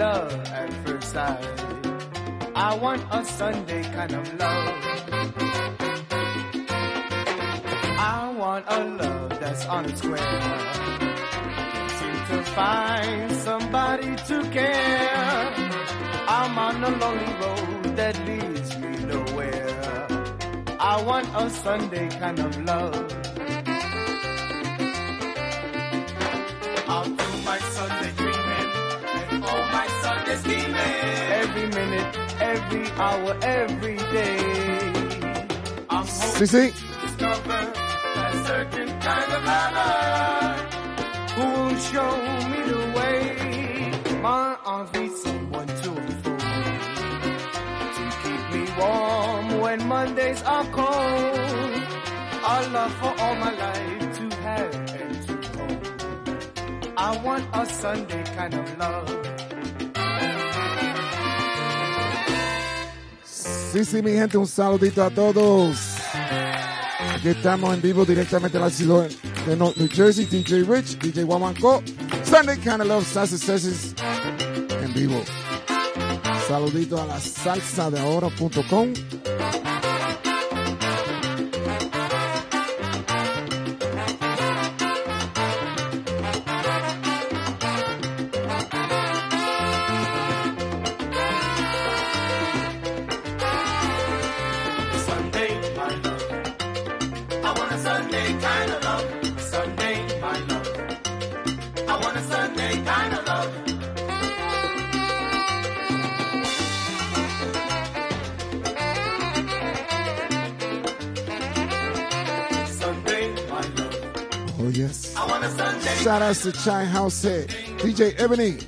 love at first sight. I want a Sunday kind of love. I want a love that's on the square. Seem to find somebody to care. I'm on a lonely road that leads me nowhere. I want a Sunday kind of love. Every minute, every hour, every day. I'm hoping sí. to discover a certain kind of lover who will show me the way. My arms need someone to unfold to keep me warm when Mondays are cold. A love for all my life to have and to hold. I want a Sunday kind of love. Sí, sí, mi gente, un saludito a todos. Aquí estamos en vivo directamente de la ciudad de North New Jersey. DJ Rich, DJ Wamanco, Sunday Kind of Love Salsa Sessions en vivo. Saludito a la salsa de ahora.com. Master Chai House set. DJ Ebony,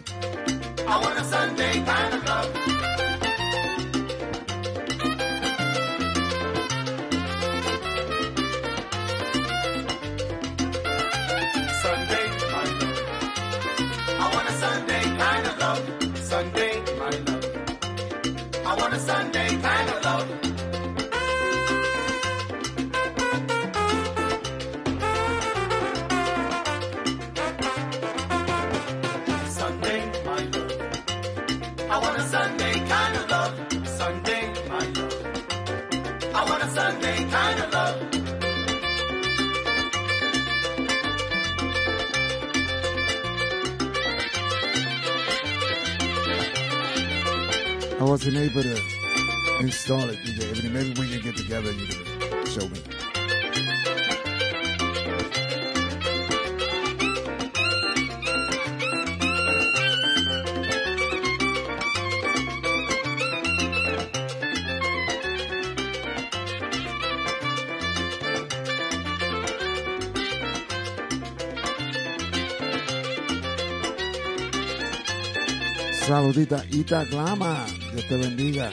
Saludita, Ita Glama. Dios te bendiga.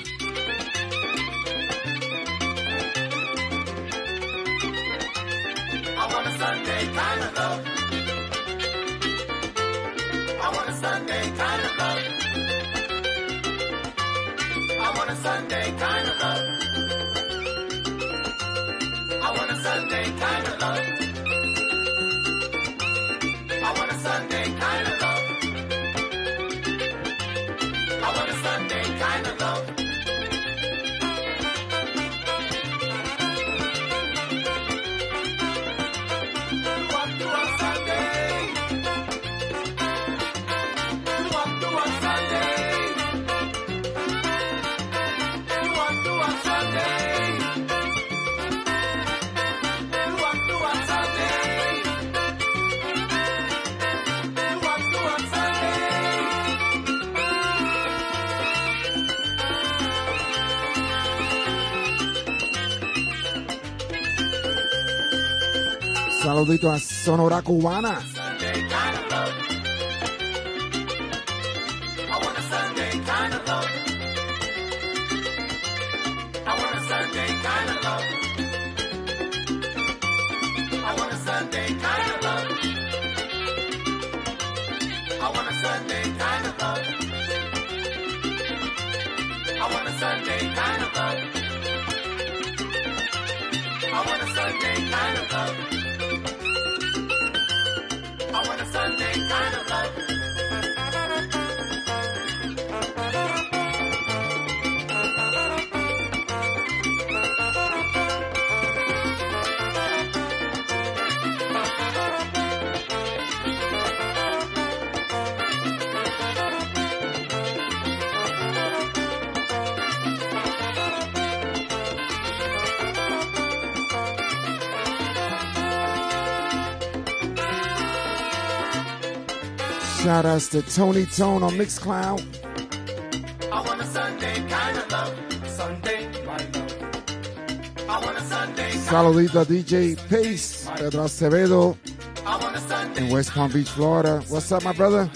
Sonora Cubana. Shout outs to Tony Tone on Mixcloud. I want a Sunday kind of love. Sunday, my love. I want a Sunday Saludito a DJ Pace, Pedro Acevedo I want a Sunday. in West Palm Beach, Florida. What's up, my brother?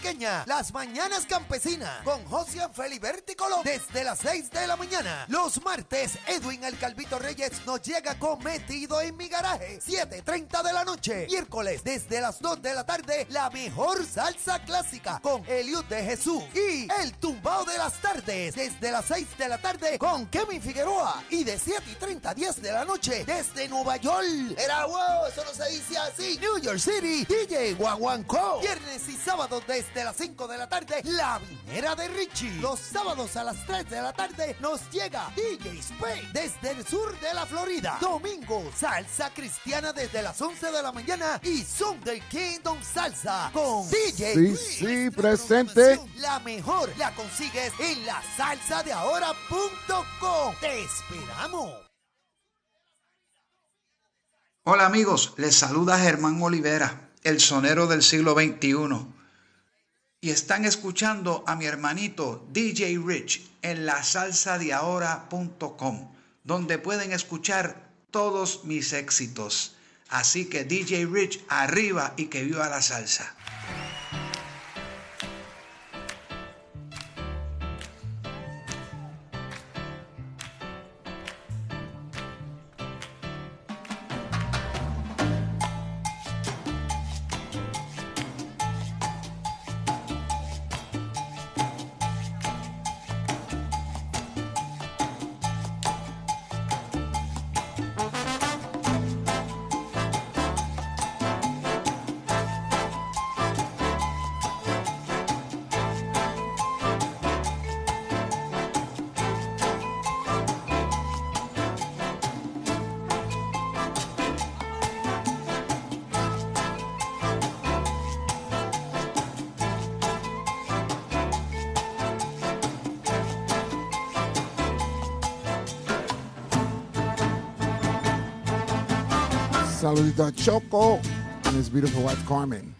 Autóctona Las mañanas campesinas con José Feliberti Colón desde las 6 de la mañana. Los martes Edwin El Calvito Reyes nos llega con Metido en mi garaje 7.30 de la noche. Miércoles desde las 2 de la tarde la mejor salsa clásica con Eliud de Jesús y el tumbao de las tardes desde las 6 de la tarde con Kevin Figueroa y de 7 y 30 a 10 de la noche desde Nueva York. Era wow, eso no se dice así. New York City, DJ Guaguancó. Viernes y sábados desde las 5 de la tarde, La Vinera de Richie. Los sábados a las 3 de la tarde nos llega DJ Spain desde el sur de la Florida. Domingo, salsa cristiana desde las 11 de la mañana y Sunday Kingdom Salsa con DJ Sí, sí, presente. La mejor la consigues en la salsa de ahora.com. Te esperamos. Hola amigos, les saluda Germán Olivera, el sonero del siglo XXI. Y están escuchando a mi hermanito DJ Rich en la salsa de ahora.com, donde pueden escuchar todos mis éxitos. Así que DJ Rich arriba y que viva la salsa. Choco and his beautiful wife Carmen.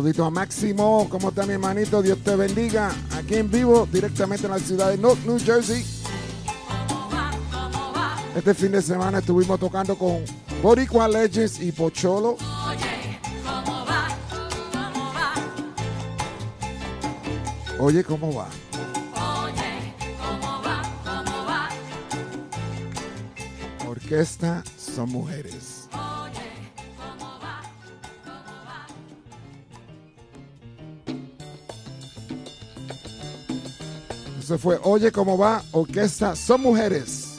Saludito a Máximo, ¿cómo está mi hermanito? Dios te bendiga. Aquí en vivo, directamente en la ciudad de North New Jersey. Este fin de semana estuvimos tocando con Boricua Legends y Pocholo. Oye, ¿cómo va? Oye, ¿cómo va? ¿Cómo va? Orquesta son mujeres. Eso fue Oye, ¿cómo va? Orquesta son mujeres.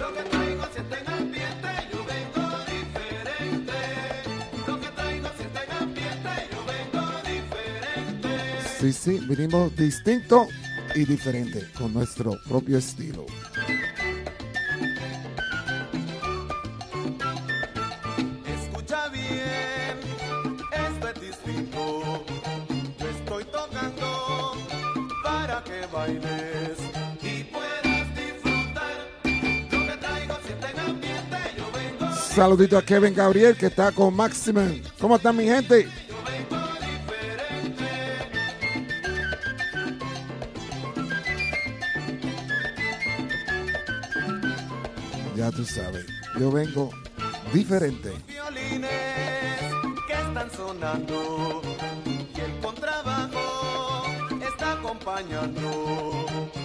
Lo que traigo siente en ambiente, yo vengo diferente. Lo que traigo siente en ambiente, yo vengo diferente. Sí, sí, vinimos distinto y diferente con nuestro propio estilo. Saludito a Kevin Gabriel que está con Maximum. ¿Cómo están mi gente? Ya tú sabes, yo vengo diferente. violines que están sonando y el contrabajo está acompañando.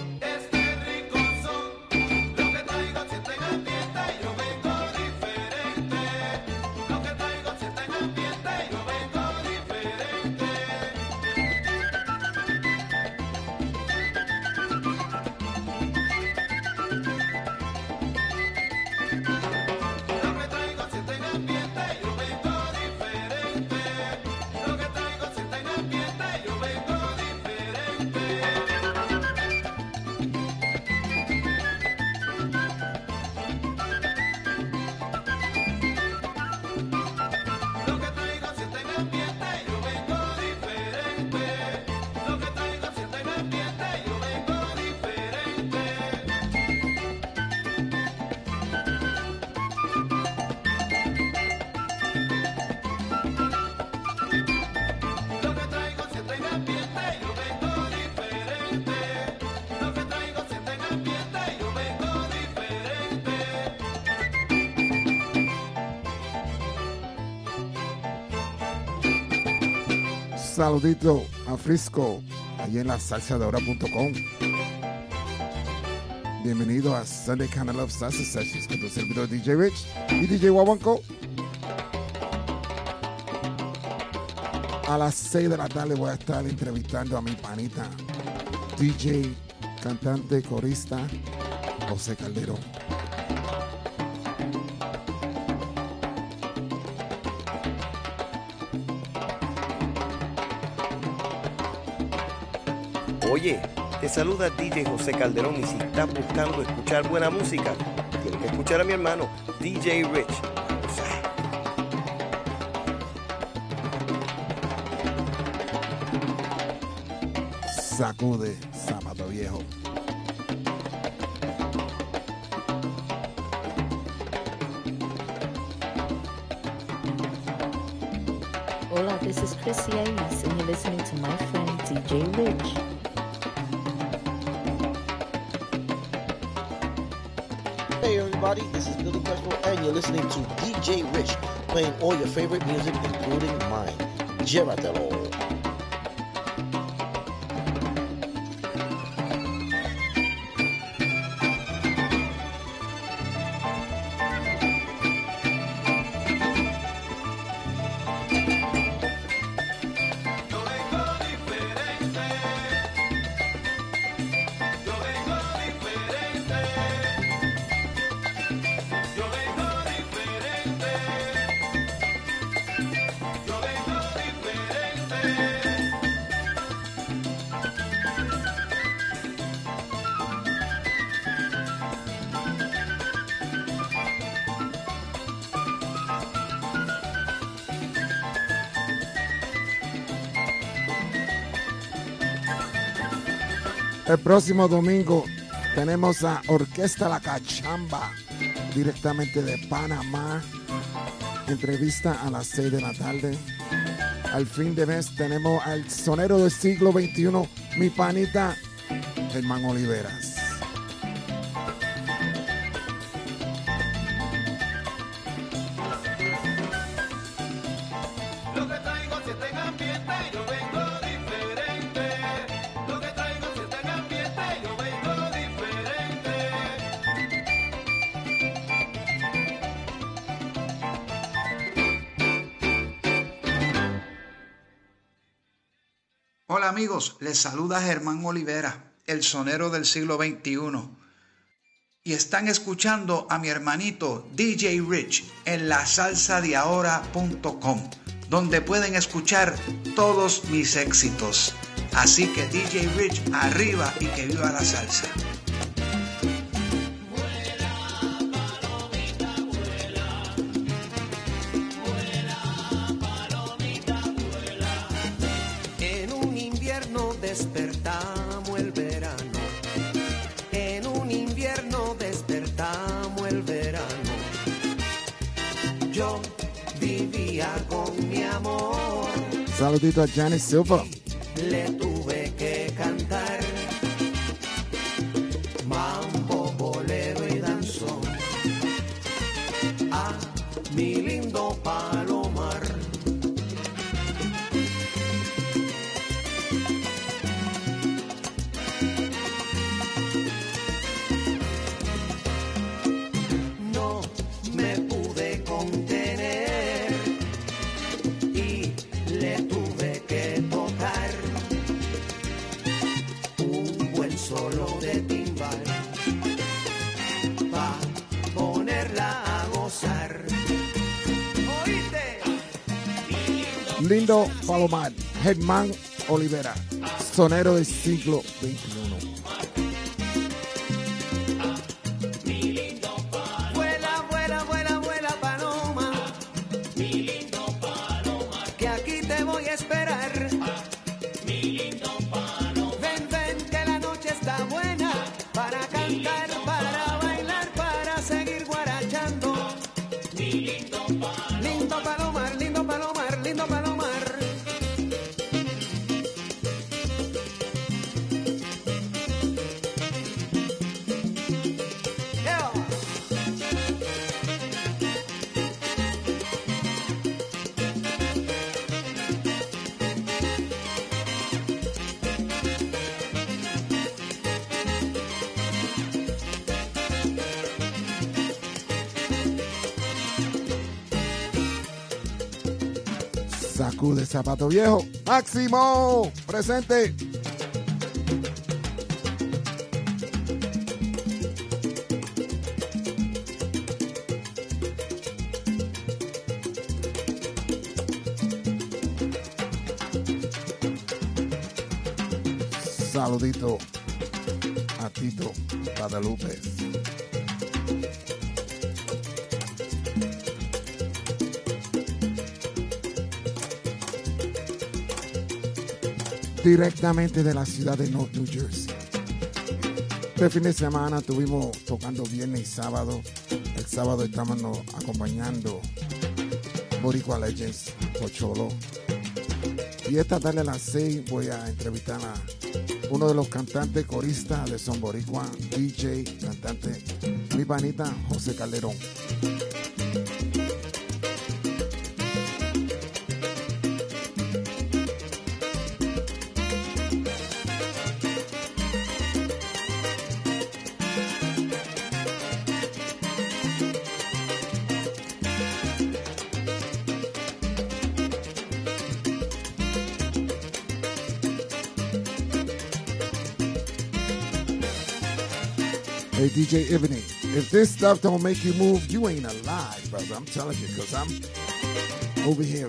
Saludito a Frisco, allí en la salsadora.com. Bienvenido a Sunday Kind of Love Salsa Sessions con tu servidor DJ Rich y DJ Wawanko. A las 6 de la tarde voy a estar entrevistando a mi panita, DJ, cantante, corista, José Calderón. Te saluda DJ José Calderón y si estás buscando escuchar buena música, tienes que escuchar a mi hermano DJ Rich. Sacude, zapato viejo. Hola, this is Chrissy and you're listening to DJ Rich playing all your favorite music including mine. Llévatelo. Próximo domingo tenemos a Orquesta La Cachamba, directamente de Panamá. Entrevista a las 6 de la tarde. Al fin de mes tenemos al sonero del siglo XXI, mi panita Germán Oliveras. Les saluda Germán Olivera, el sonero del siglo XXI. Y están escuchando a mi hermanito DJ Rich en la salsa de ahora.com, donde pueden escuchar todos mis éxitos. Así que DJ Rich arriba y que viva la salsa. Saludito a Silva. Lindo Palomar, Germán Olivera, sonero del siglo XXI. Zapato viejo. Máximo, presente. Saludito a Tito Guadalupe. Directamente de la ciudad de North New Jersey. Este fin de semana estuvimos tocando viernes y sábado. El sábado estamos no- acompañando Boricua Legends, Pocholo. Y esta tarde a las 6 voy a entrevistar a uno de los cantantes coristas de Son Boricua, DJ, cantante, mi panita José Calderón. DJ Ebony, if this stuff don't make you move, you ain't alive, brother. I'm telling you, cause I'm over here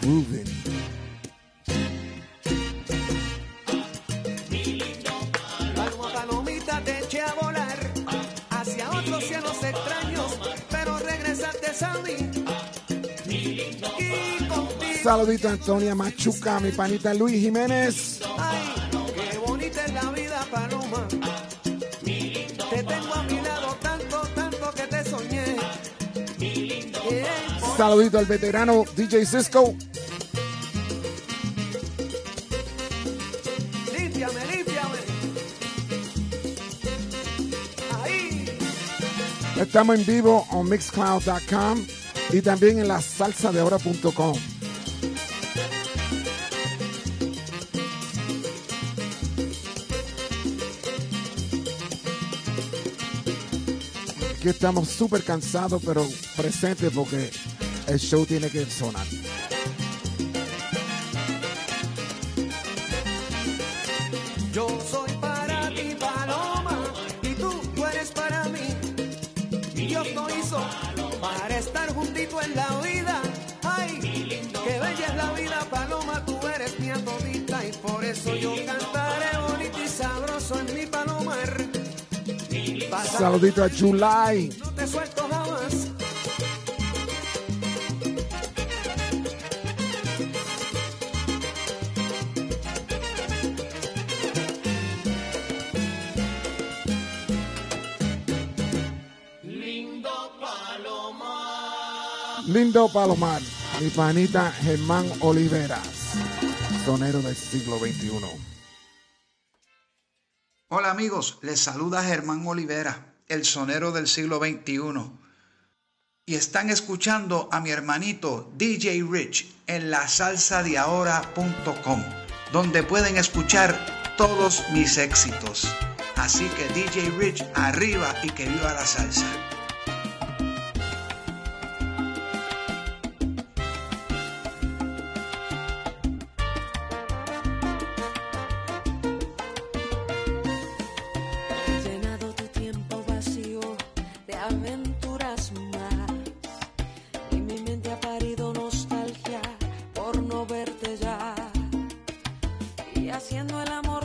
grooving. Paloma, palomita, te eché a volar hacia otros cielos extraños, pero regresaste a mí. Y contigo, Saludito Antonia Machuca, mi panita Luis Jiménez. Saludito al veterano DJ Cisco. Límpiame, límpiame. Ahí. Estamos en vivo en mixcloud.com y también en la salsadeahora.com. Aquí estamos súper cansados, pero presentes porque el show tiene que sonar. Yo soy para ti, Paloma, y tú, tú eres para mí. Dios nos hizo para estar juntito en la vida. Ay, qué bella es la vida, Paloma, tú eres mi todita y por eso yo cantaré bonito y sabroso en mi palomar. Saludito a July. Lindo Palomar, mi panita Germán Oliveras, sonero del siglo XXI. Hola amigos, les saluda Germán Olivera, el sonero del siglo XXI. Y están escuchando a mi hermanito DJ Rich en la salsa de ahora.com, donde pueden escuchar todos mis éxitos. Así que DJ Rich arriba y que viva la salsa. Haciendo el amor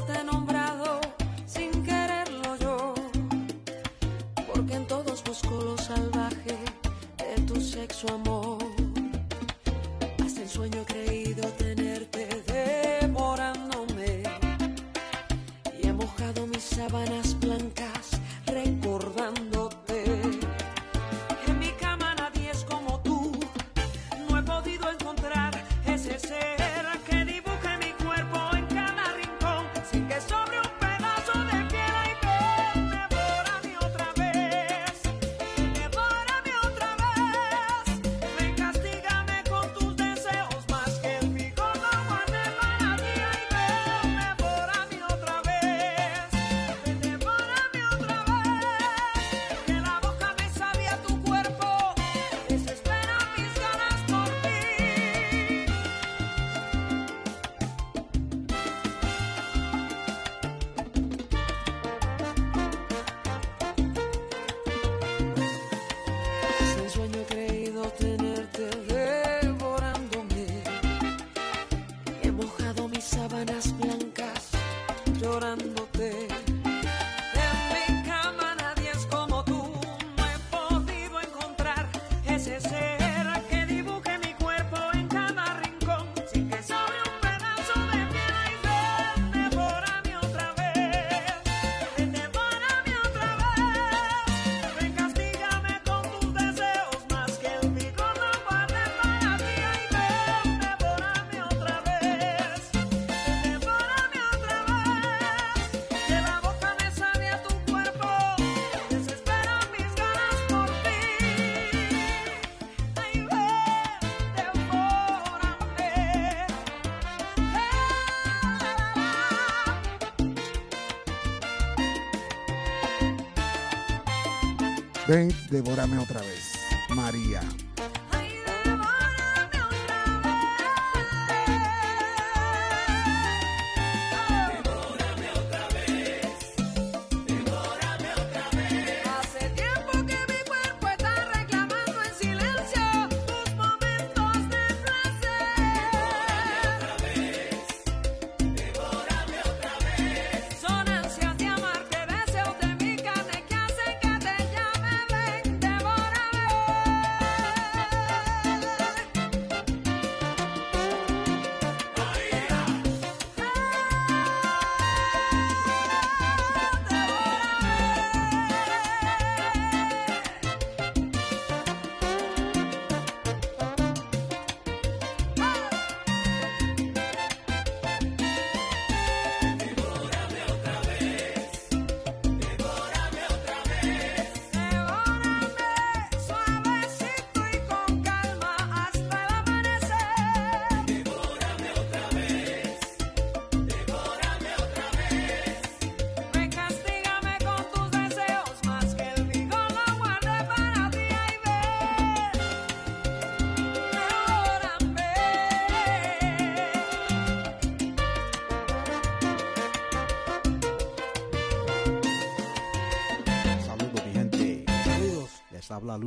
Ven, devórame otra vez.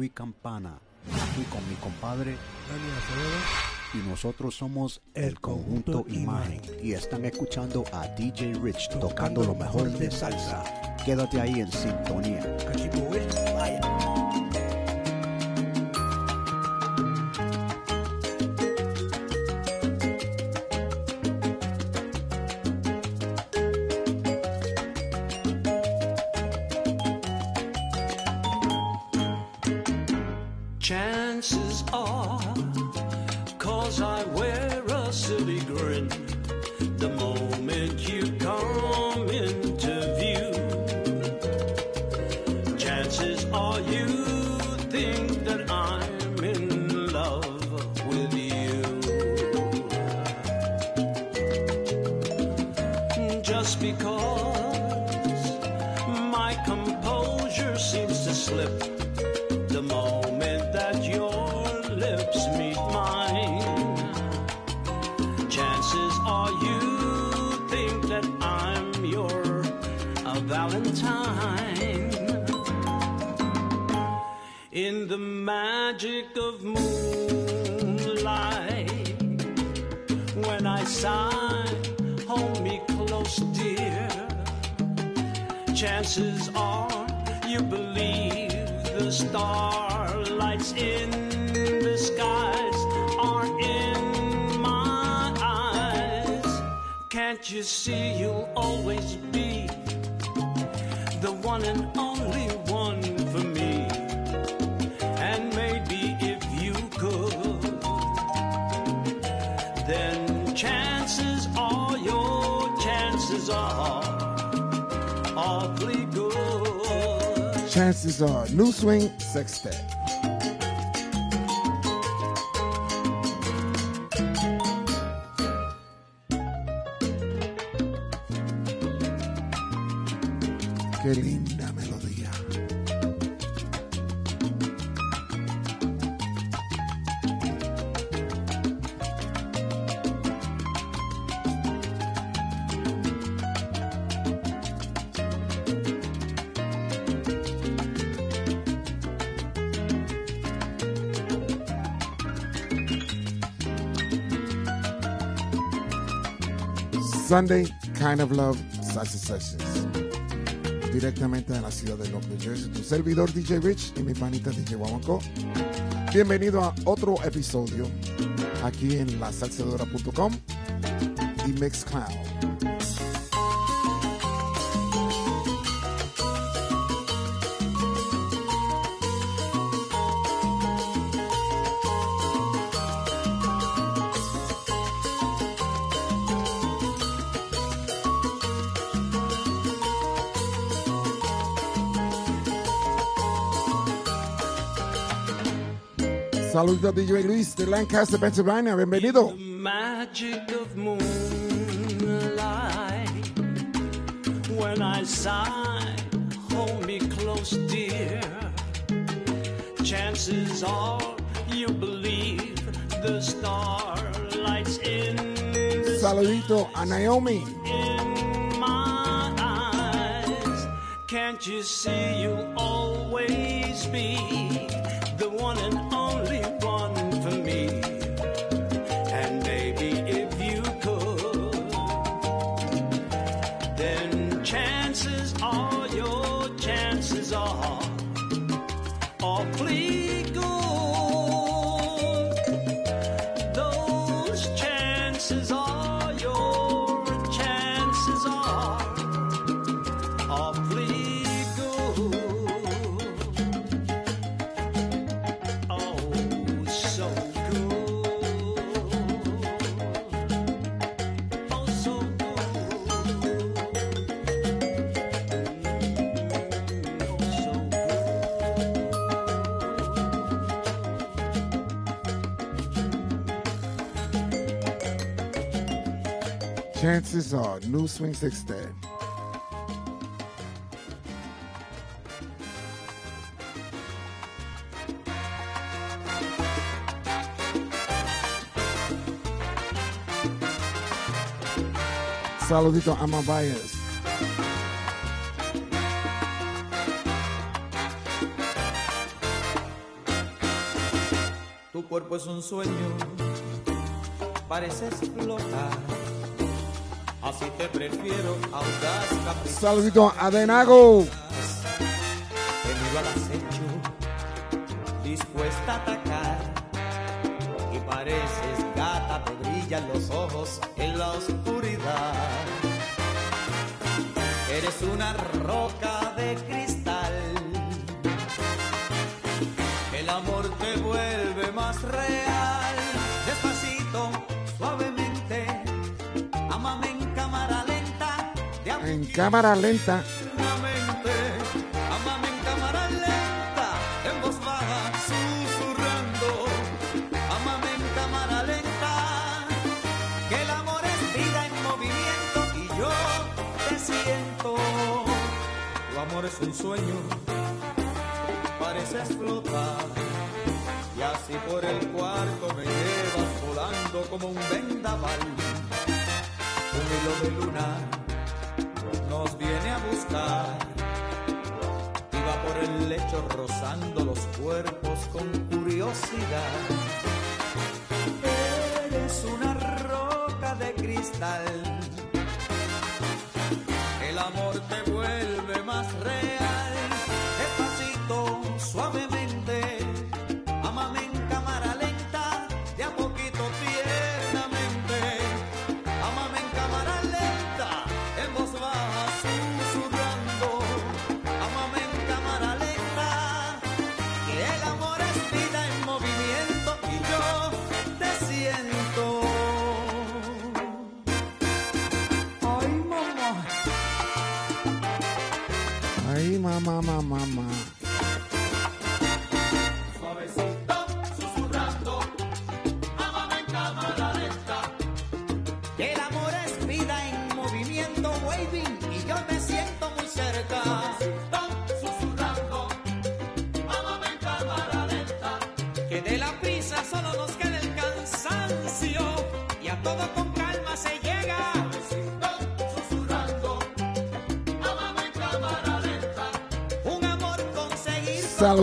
Luis Campana. Estoy con mi compadre. Y nosotros somos el conjunto Imagen. Y están escuchando a DJ Rich tocando lo mejor de salsa. Quédate ahí en sintonía. Are, New Swing Sextet. Qué linda Sunday Kind of Love Salsa Sessions. Directamente de la ciudad de North New Jersey. Tu servidor DJ Rich y mi panita DJ Guamaco. Bienvenido a otro episodio aquí en la salsadora.com y Mixcloud. Saludos DJ Luis de Lancaster, Pennsylvania. Bienvenido. magic of moonlight when I sigh hold me close dear chances are you believe the starlights in the Saludito a Naomi. in my eyes. Can't you see you'll always be the one and only New Swing 60. Saludito a Mabayas. Tu cuerpo es un sueño, pareces flotar Te prefiero audaz. Saludito a Denago. cámara lenta.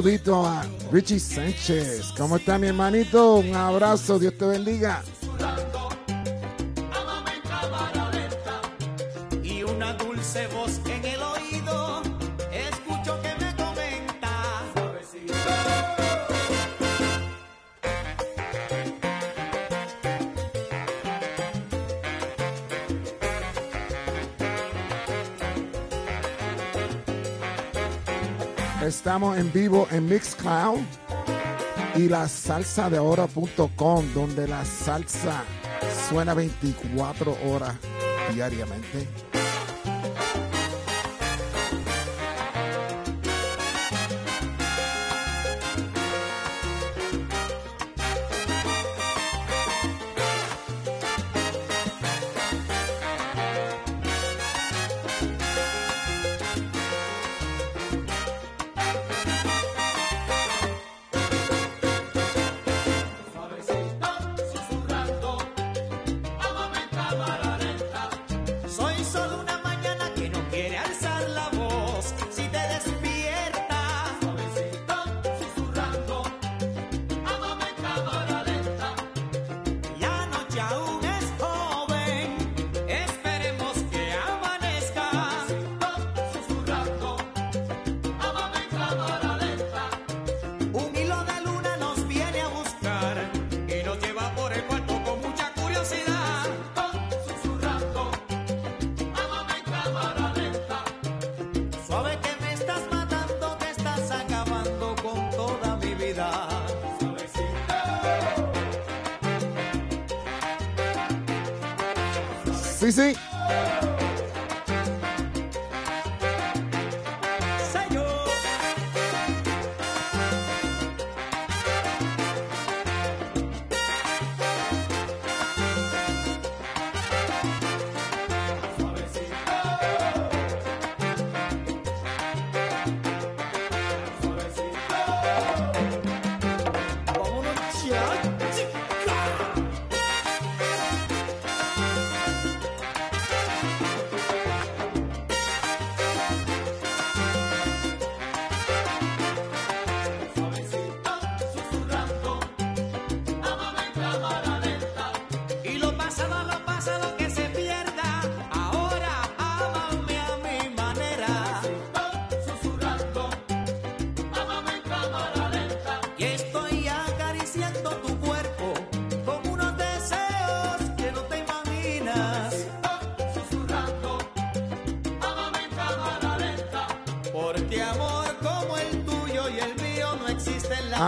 saludito a Richie Sánchez. ¿Cómo está mi hermanito? Un abrazo, Dios te bendiga. estamos en vivo en Mixcloud y la salsa de ahora.com, donde la salsa suena 24 horas diariamente.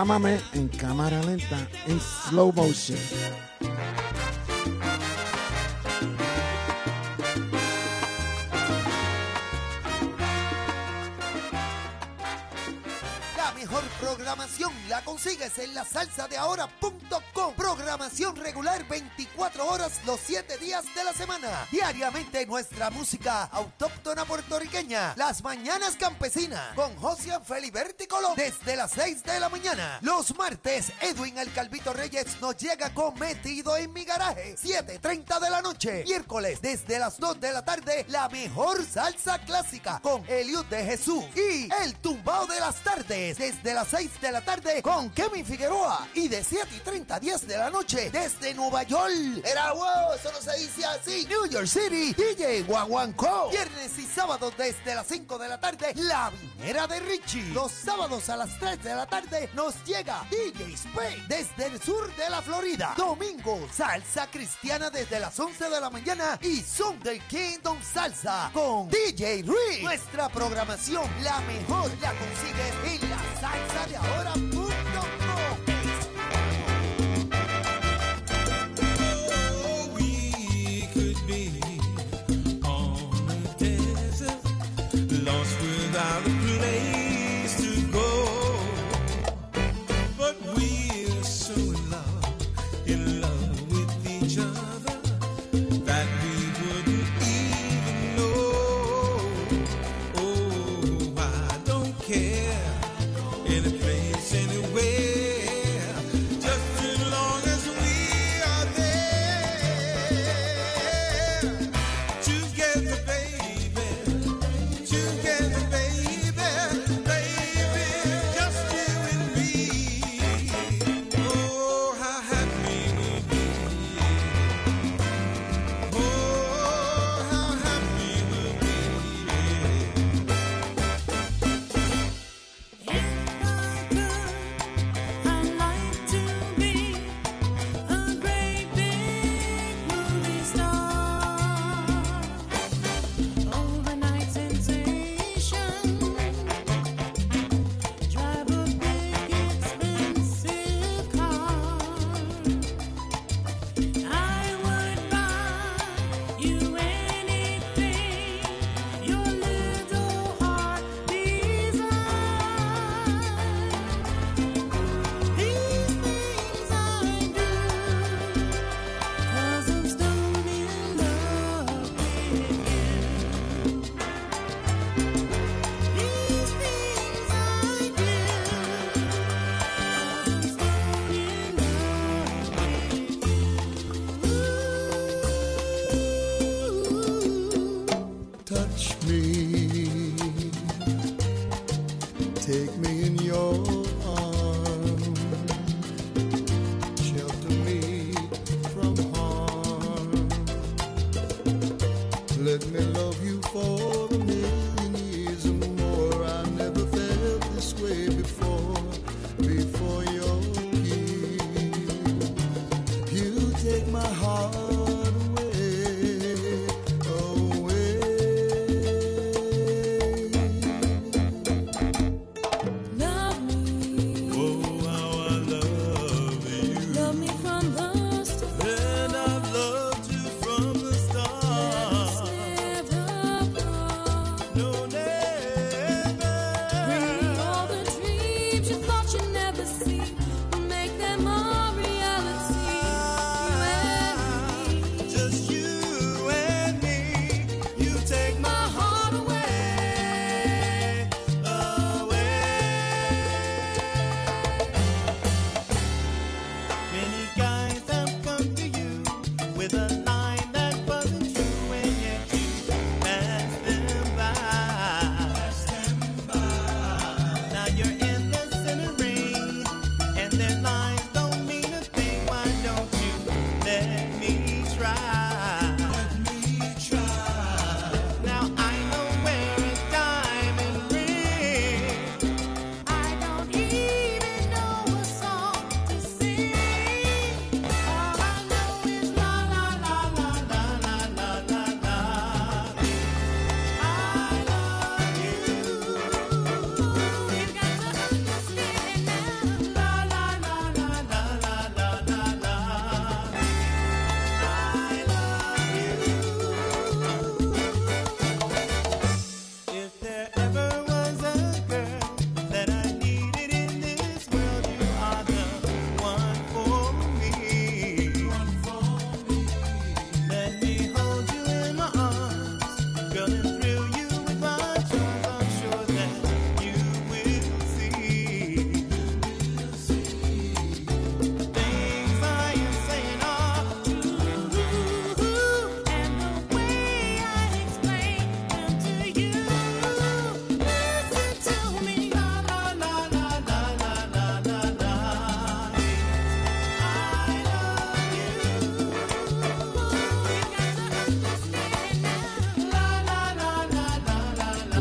En cámara lenta, en slow motion. La mejor programación la consigues en la salsa de ahora.com. Programación regular 24 horas los 7 días de la semana. Diariamente nuestra música autóctona puertorriqueña. Las mañanas campesinas con José Feliberti Desde las 6 de la mañana. Los martes Edwin El Calvito Reyes nos llega con Metido en mi garaje. 7.30 de la noche. Miércoles desde las 2 de la tarde la mejor salsa clásica con Eliud de Jesús. Y el tumbao de las tardes desde las 6 de la tarde con Kevin Figueroa. Y de 7 y 30 a 10 de la noche desde Nueva York. Era wow, eso no se dice así. New York City, DJ Guaguancó. Viernes y sábados desde las 5 de la tarde, La Vinera de Richie. Los sábados a las 3 de la tarde nos llega DJ Spain desde el sur de la Florida. Domingo, salsa cristiana desde las 11 de la mañana y Sunday Kingdom Salsa con DJ Rui. Nuestra programación, la mejor, la consigues en la salsa de ahora.com. lost without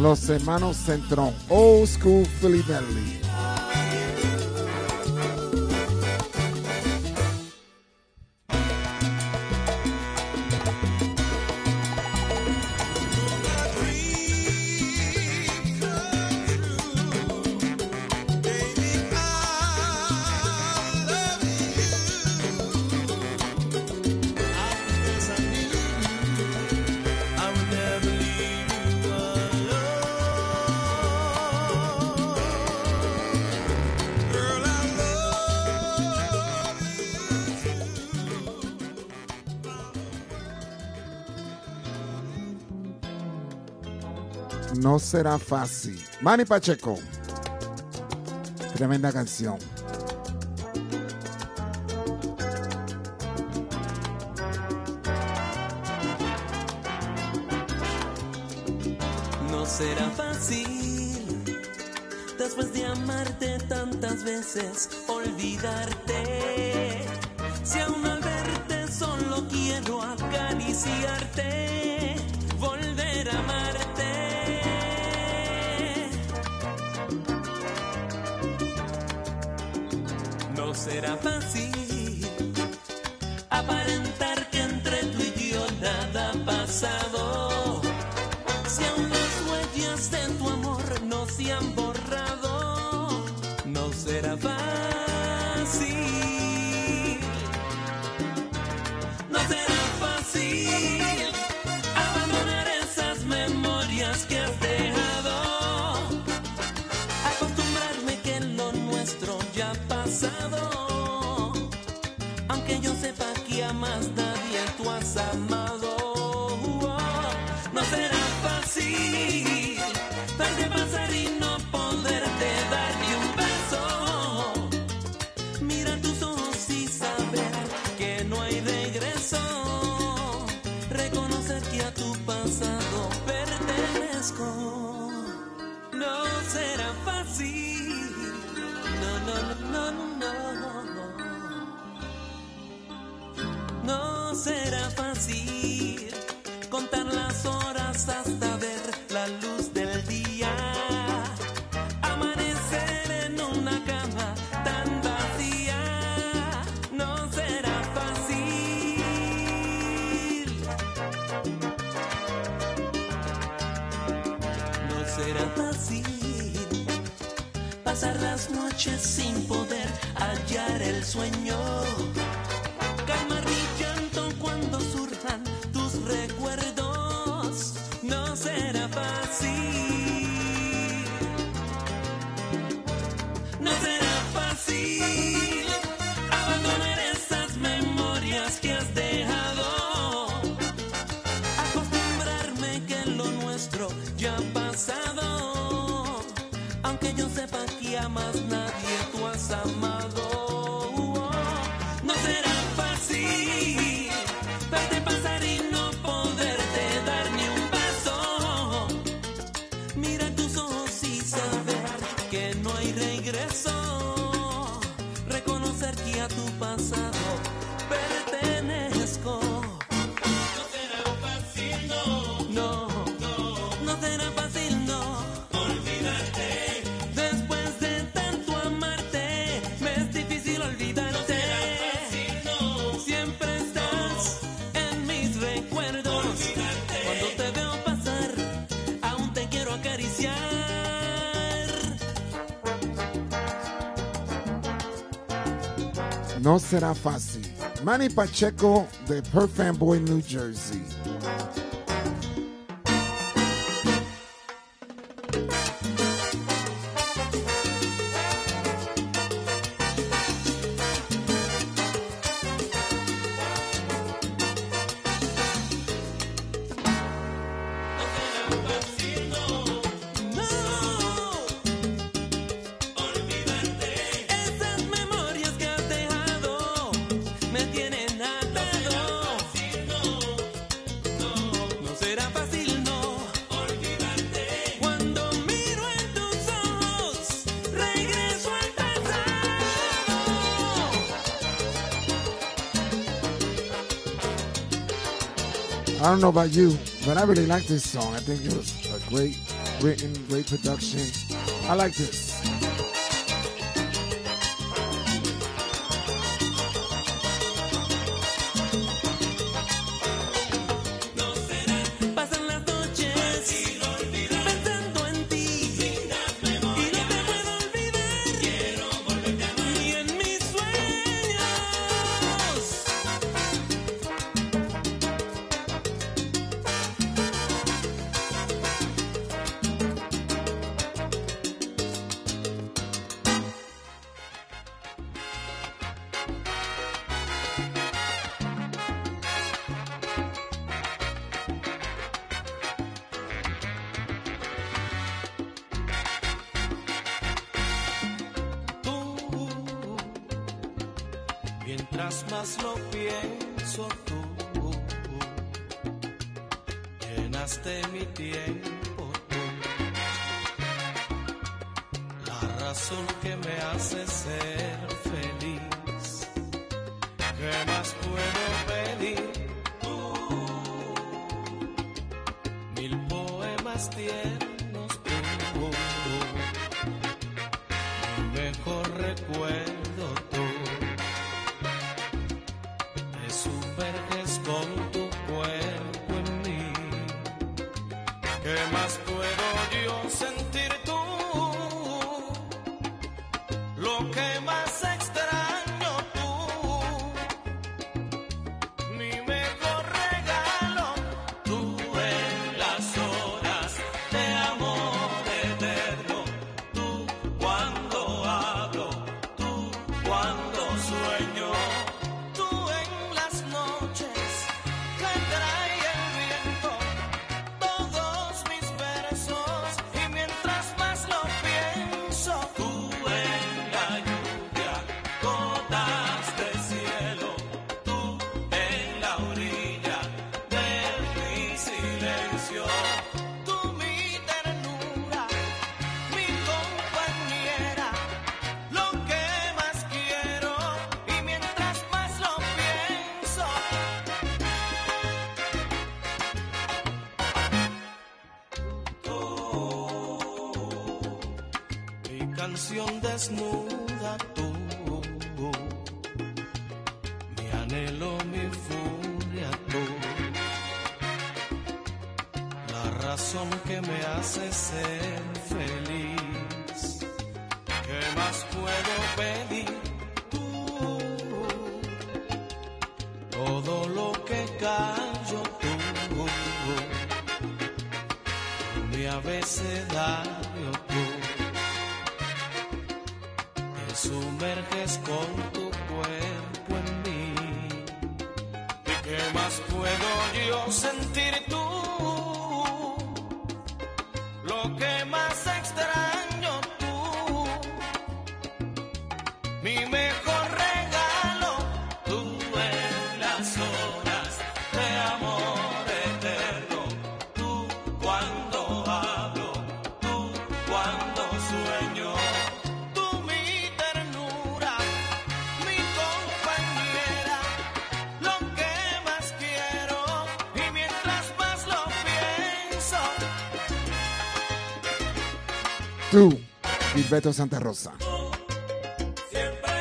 los hermanos Centrón, Old School Philly será fácil. Manny Pacheco. Tremenda canción. más nadie tú has amado. será fácil. Manny Pacheco de Perfanboy, New Jersey. don't know about you, but I really like this song. I think it was a great written, great production. I like this. Beto Santa Rosa. Siempre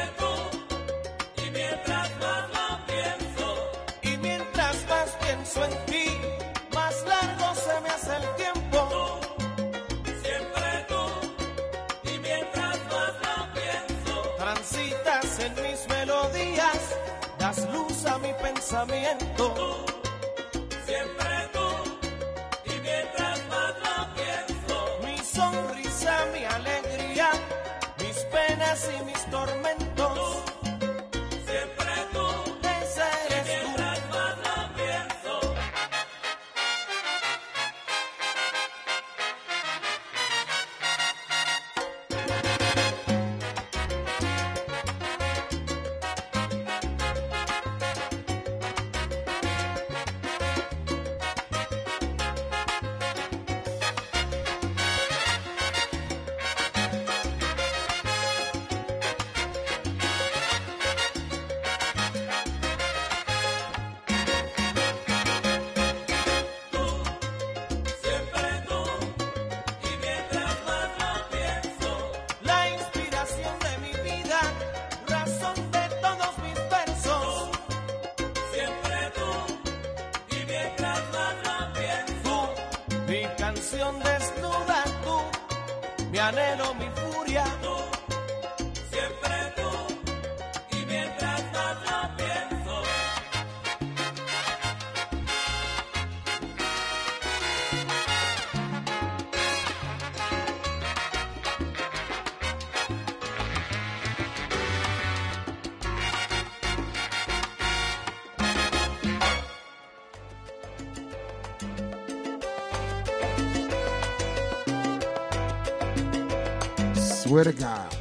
Swear to God.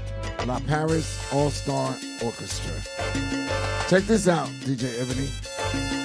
La Paris All Star Orchestra. Check this out, DJ Ebony.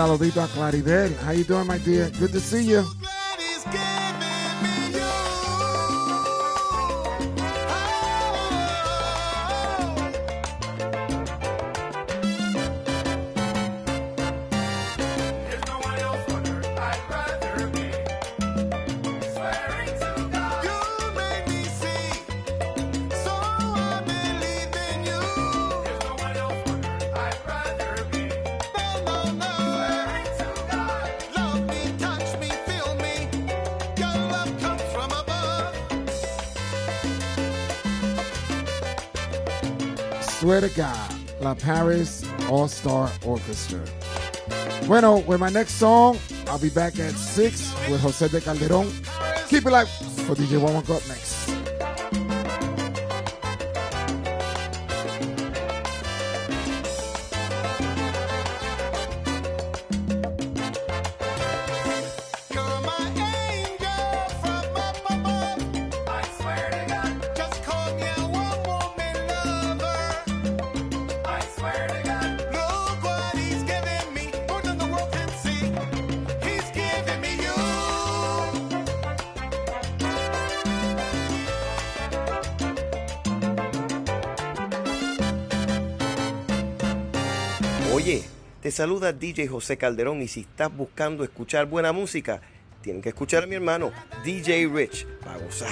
Saludito a Claribel. How you doing, my dear? Good to see you. Swear to God, La Paris All Star Orchestra. Bueno, with my next song, I'll be back at 6 with Jose de Calderon. Keep it live for DJ One Up next. Saluda DJ José Calderón y si estás buscando escuchar buena música, tienes que escuchar a mi hermano DJ Rich para gozar.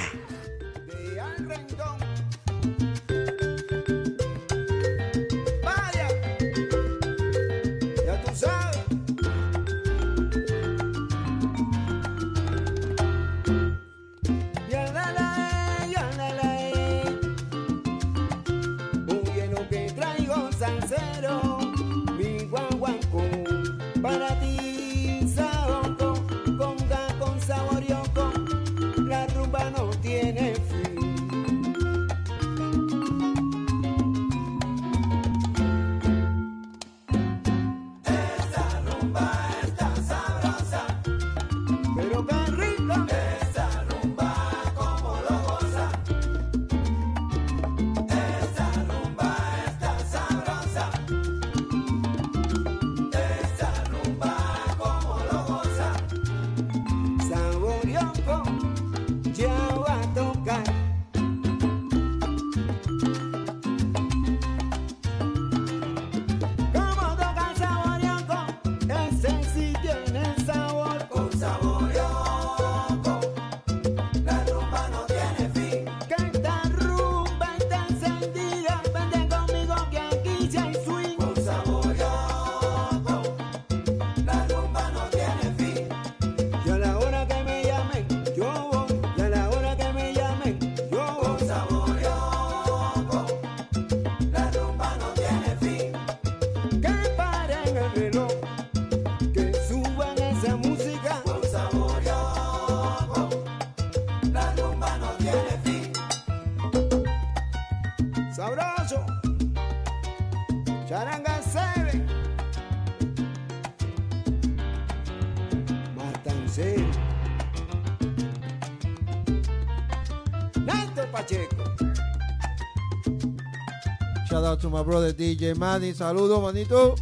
Brother DJ Manny. Saludos, manito.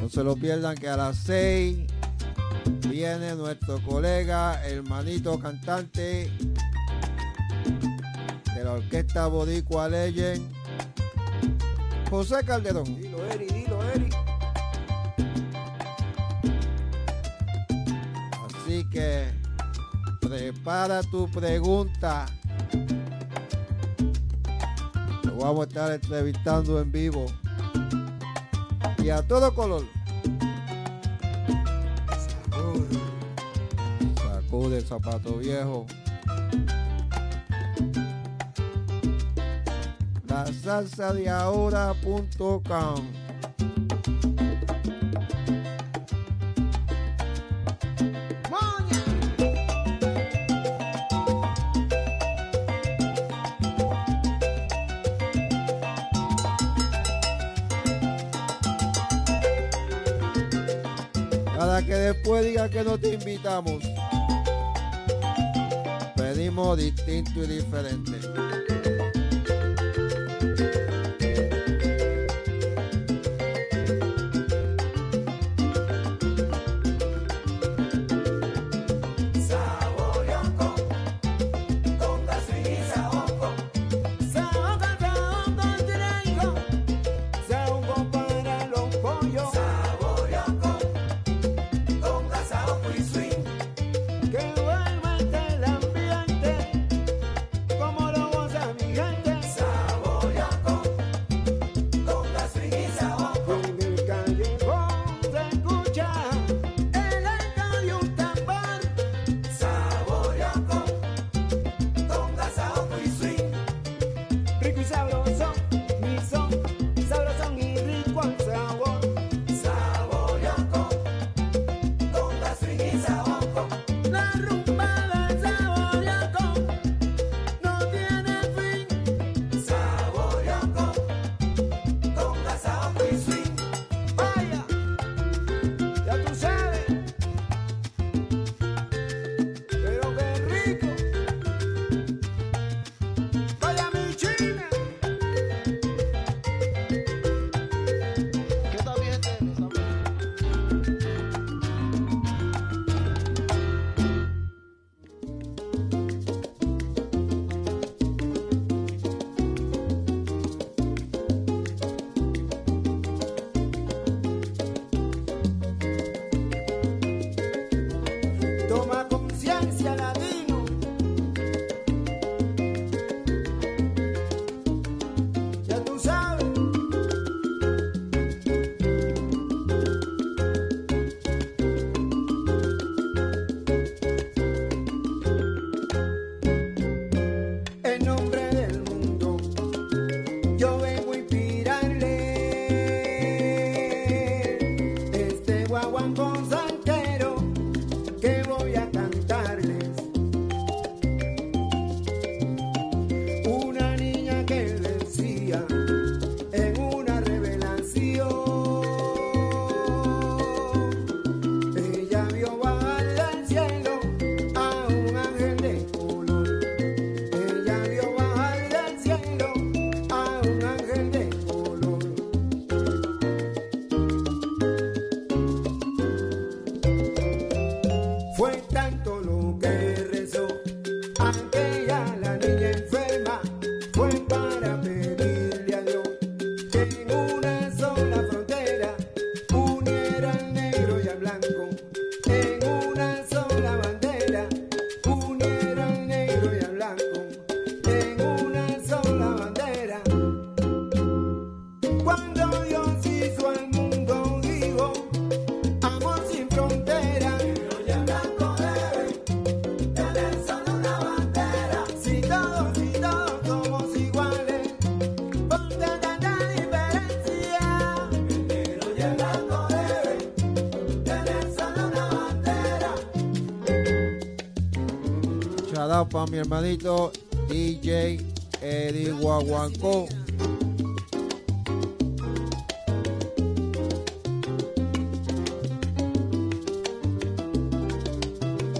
No se lo pierdan que a las 6 viene nuestro colega, el manito cantante de la orquesta Boricua Legend, José Calderón. Dilo, Eri, dilo, Eri. Así que prepara tu pregunta. Vamos a estar entrevistando en vivo. Y a todo color. Sacude el zapato viejo. La salsa de ahora.com. que no te invitamos. Pedimos distinto y diferente. para mi hermanito DJ Eddie Guaguancó.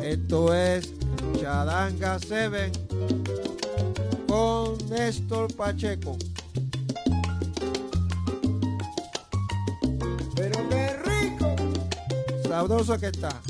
Esto es Chadanga 7 con Néstor Pacheco. Pero qué rico. Sabroso que está.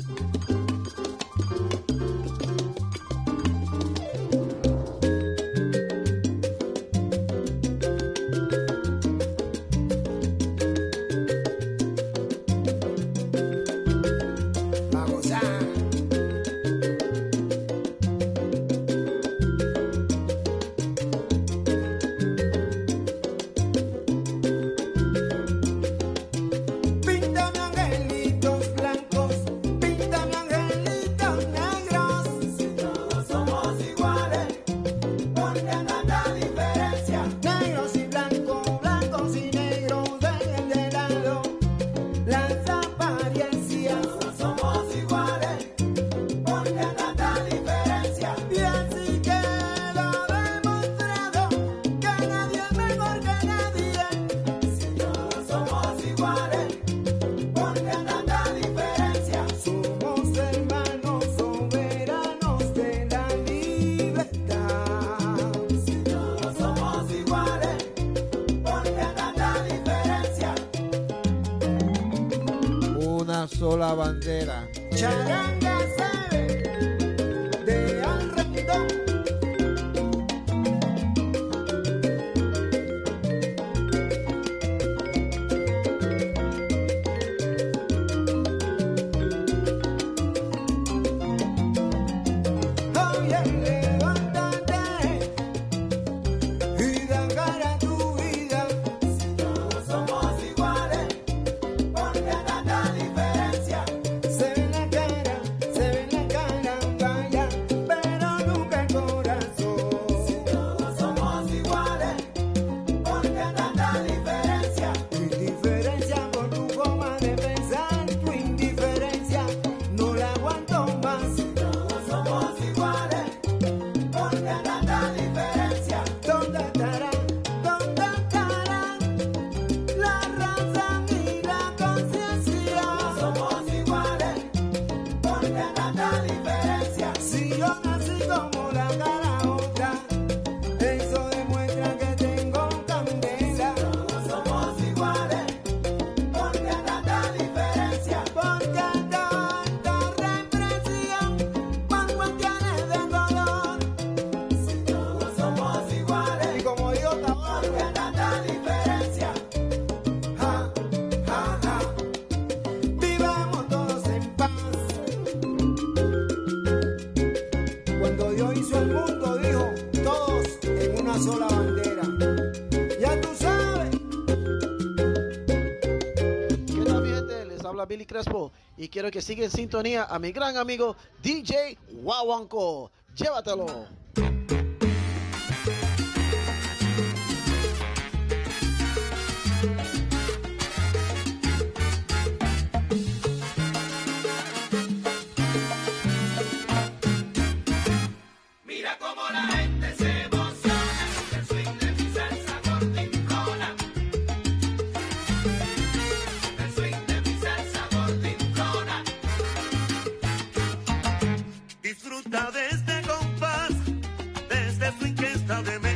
Crespo. Y quiero que siga en sintonía a mi gran amigo DJ Wawanko. Llévatelo. Netflix está de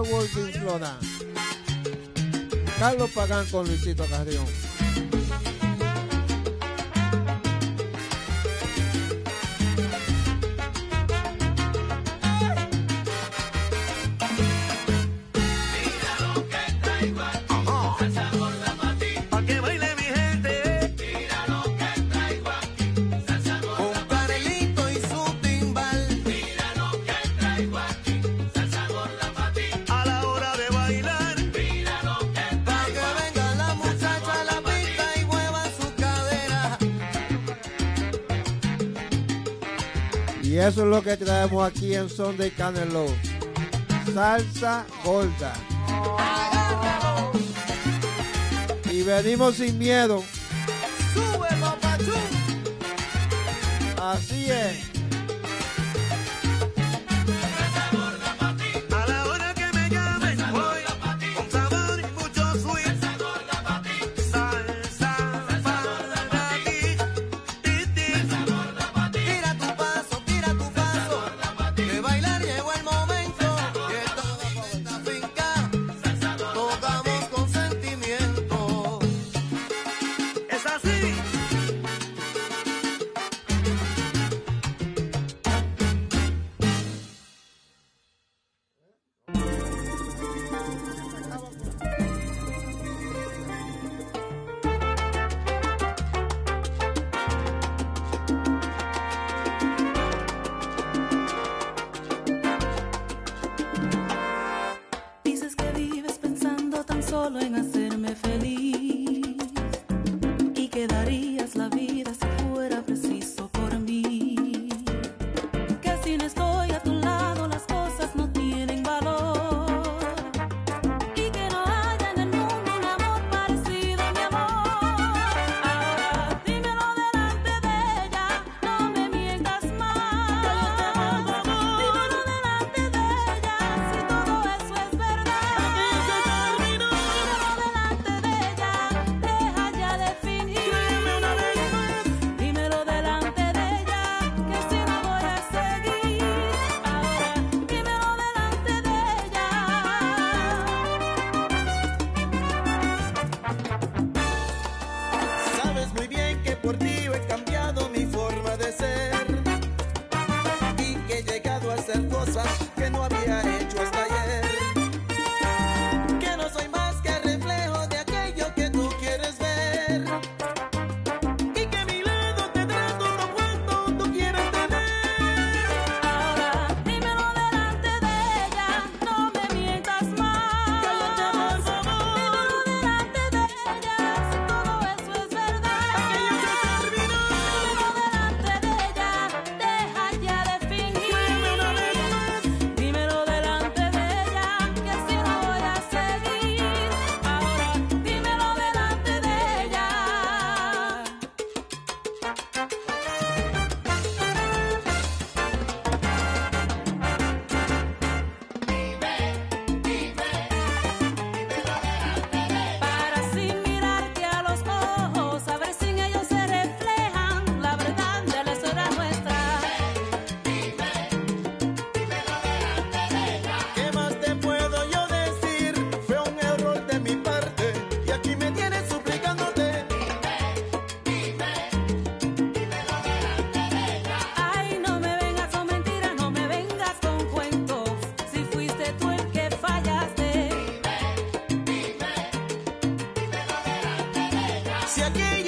Star Wars Sloda. Carlos Pagán con Luisito Carrión. Eso es lo que traemos aquí en Son de Canelo. Salsa gorda. Y venimos sin miedo. Así es. si aquí.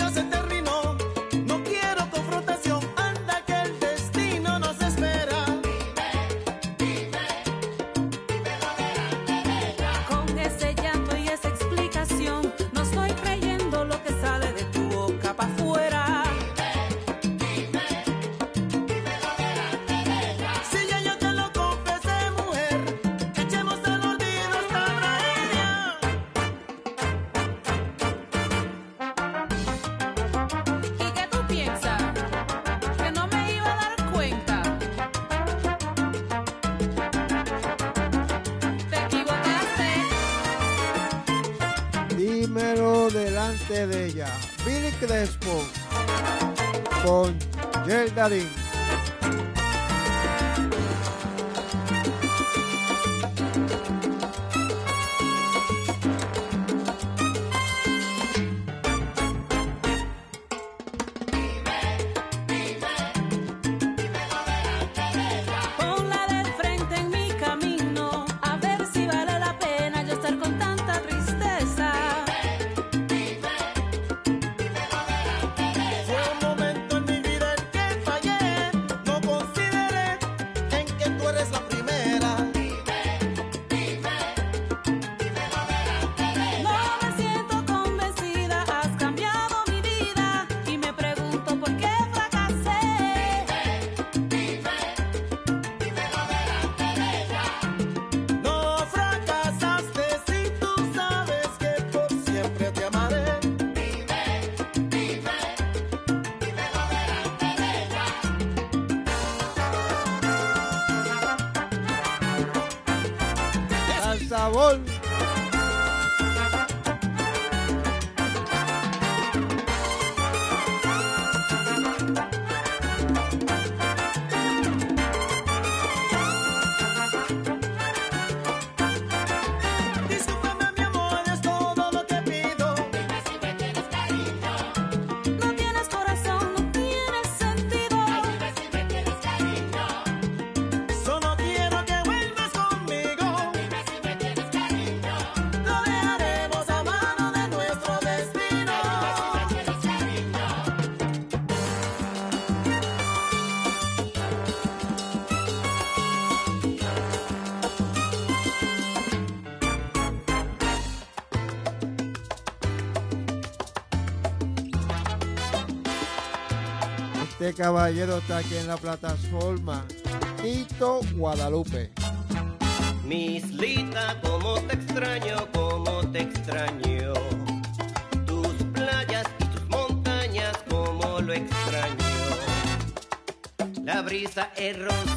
de ella, Billy Crespo con Gerdarín. caballero está aquí en la plataforma. Tito Guadalupe. Mislita, cómo te extraño, cómo te extraño. Tus playas y tus montañas, cómo lo extraño. La brisa es rosa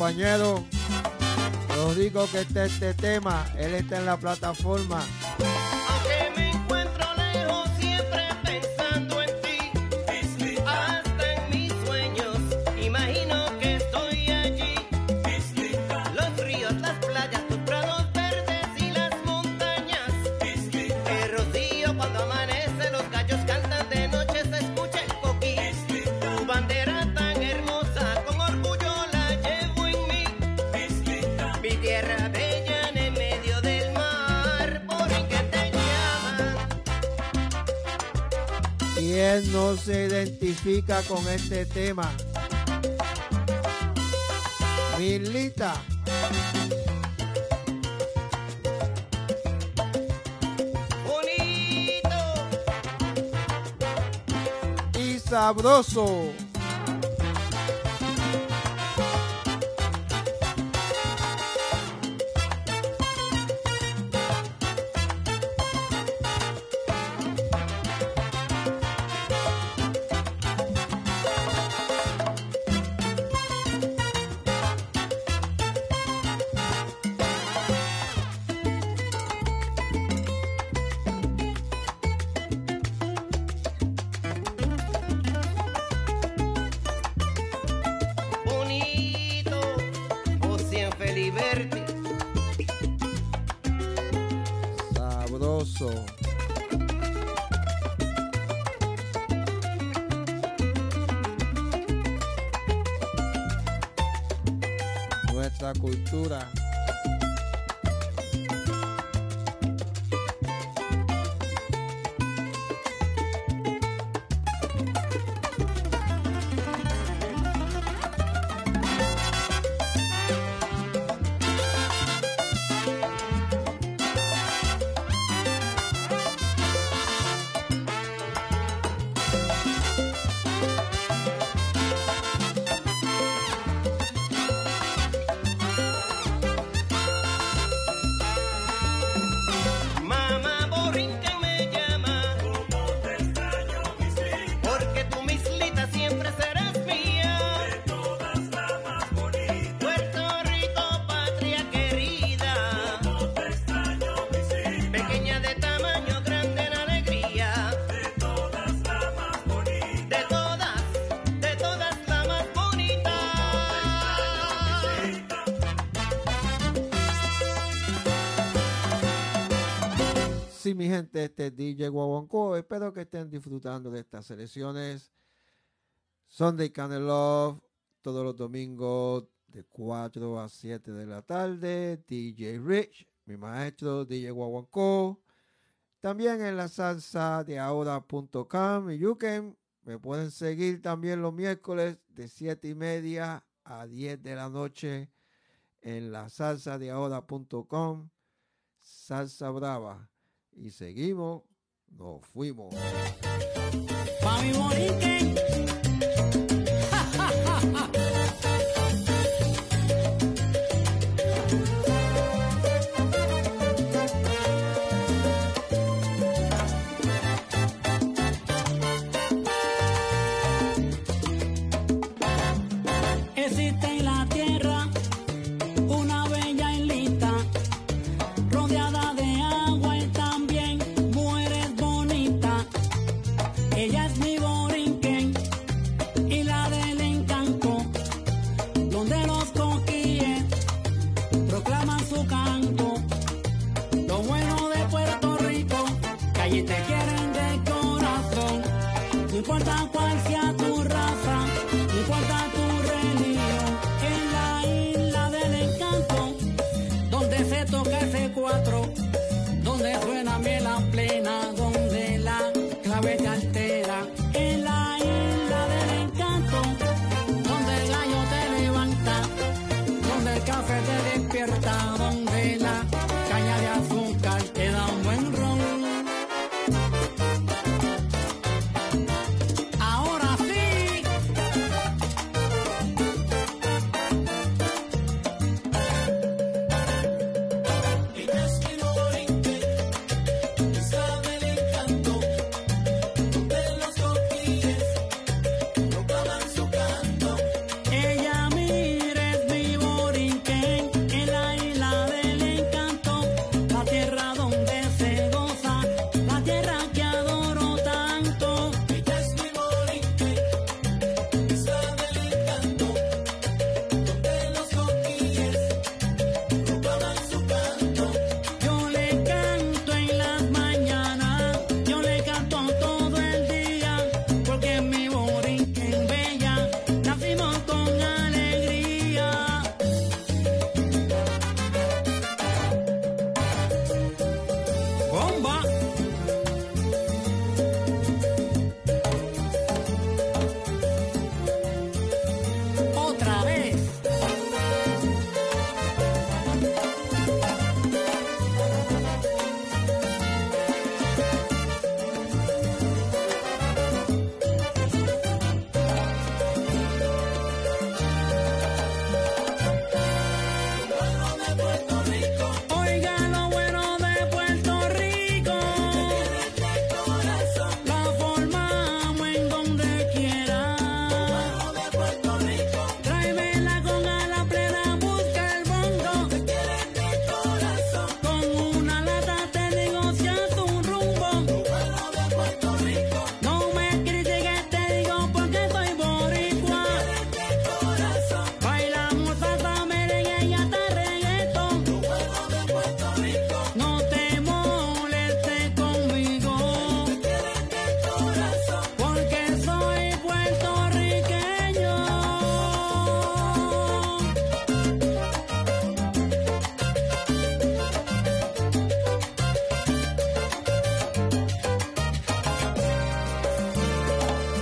compañero. Los digo que este, este tema, él está en la plataforma identifica con este tema. Milita. Bonito. Y sabroso. cultura. así, mi gente, este es DJ Guaguancó. Espero que estén disfrutando de estas selecciones. Sunday Candle Love, todos los domingos de 4 a 7 de la tarde. DJ Rich, mi maestro, DJ Guaguancó. También en la salsa de ahora.com y Me pueden seguir también los miércoles de 7 y media a 10 de la noche en la salsa de ahora.com. Salsa Brava y seguimos, nos fuimos.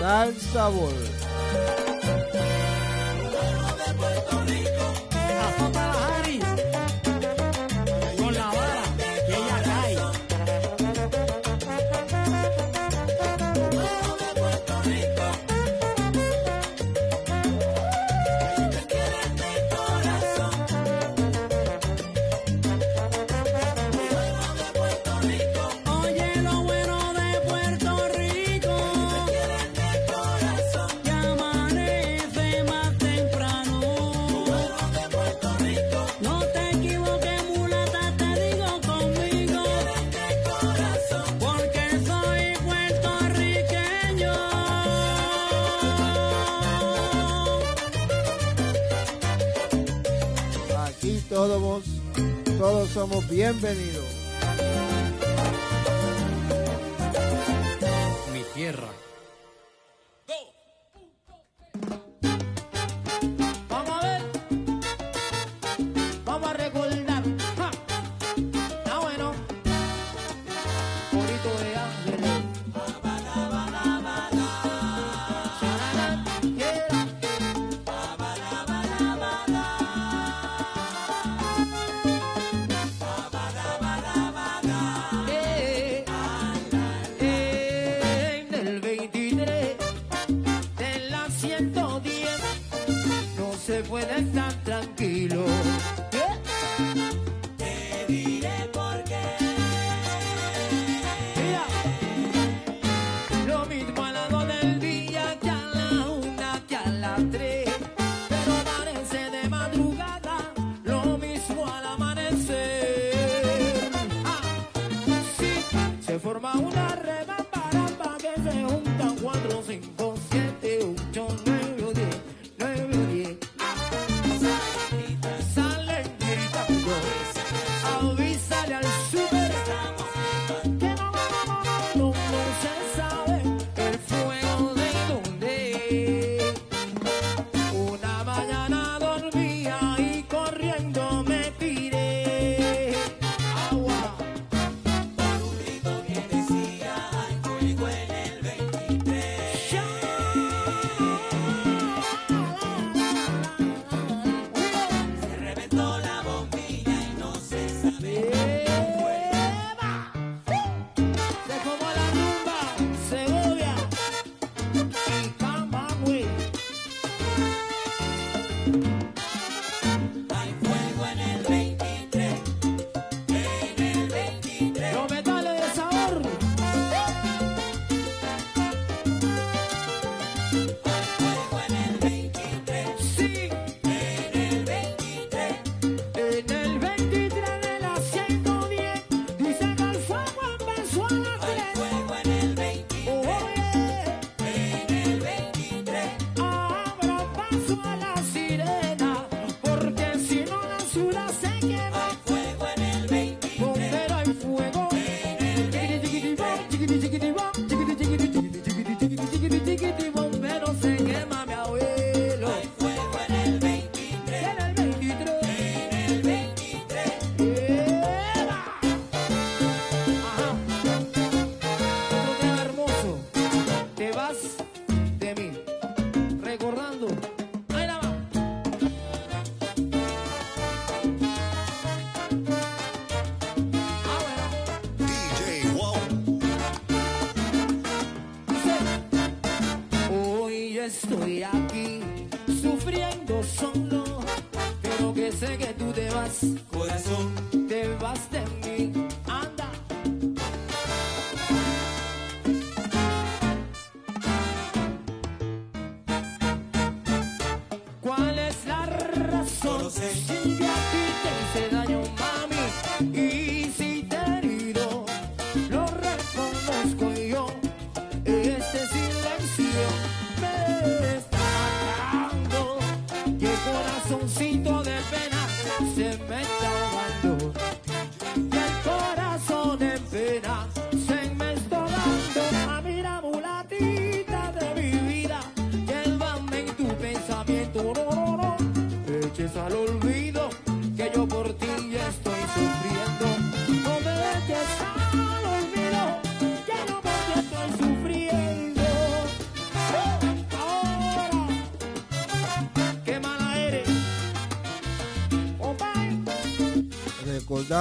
El sabor. Todos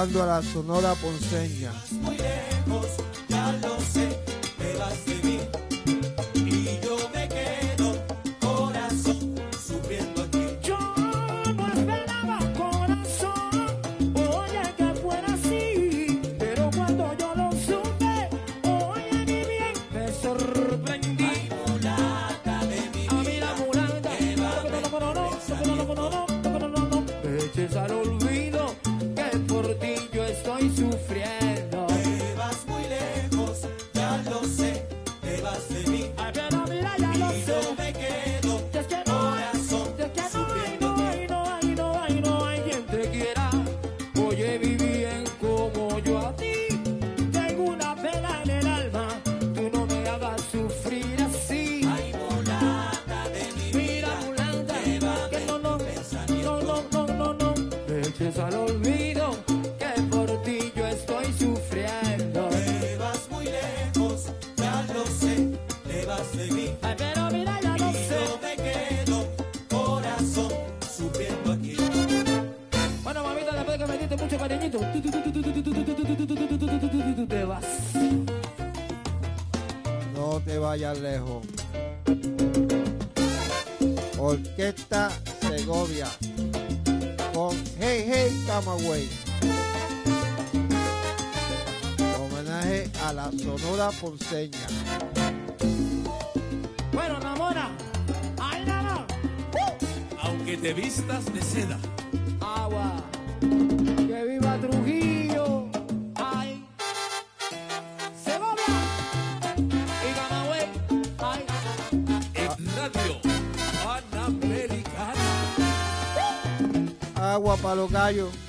llegando a la Sonora Ponceña. Bueno, Ramona, ahí nada. ¡Uh! Aunque te vistas de seda. Agua. Que viva Trujillo. Ay. Segovia. Y Camagüey. Ay. En radio Panamericana. ¡Uh! Agua para los gallos.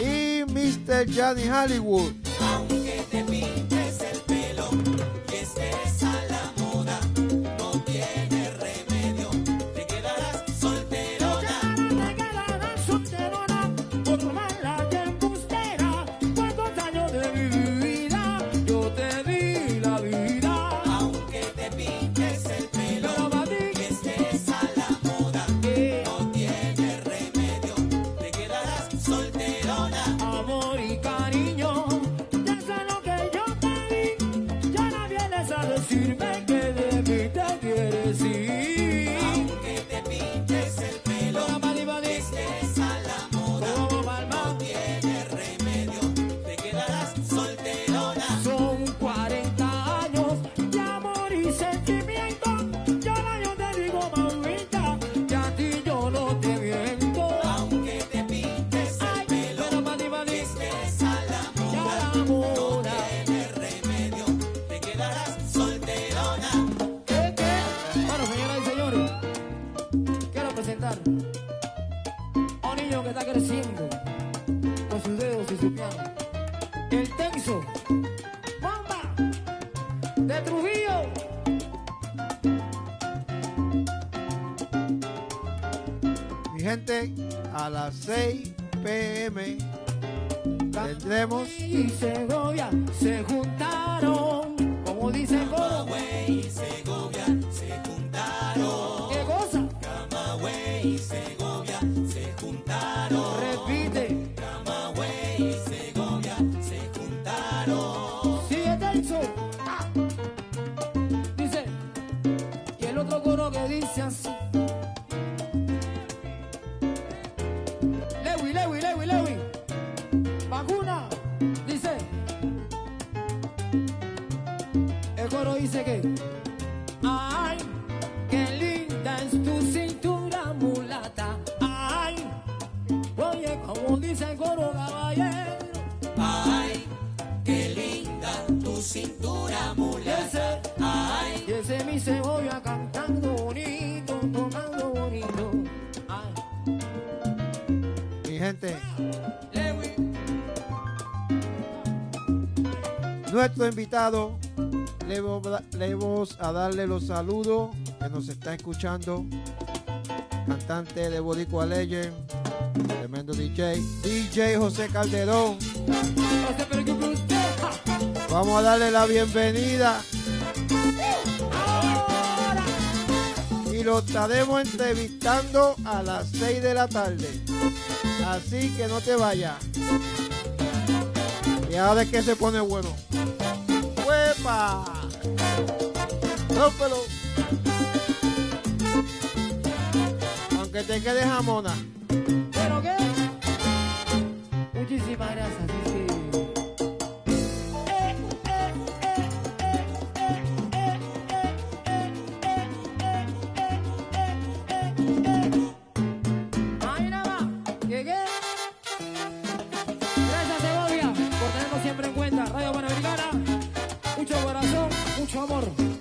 Y Mr. Johnny Hollywood. Le vamos a darle los saludos que nos está escuchando. Cantante de Boricua Legend, tremendo DJ, DJ José Calderón. Vamos a darle la bienvenida. Y lo estaremos entrevistando a las 6 de la tarde. Así que no te vayas. Y ahora es que se pone bueno. ¡Huepa! ¡Rómpelo! Aunque te quedes jamona. ¿Pero qué? Muchísimas gracias, mucho.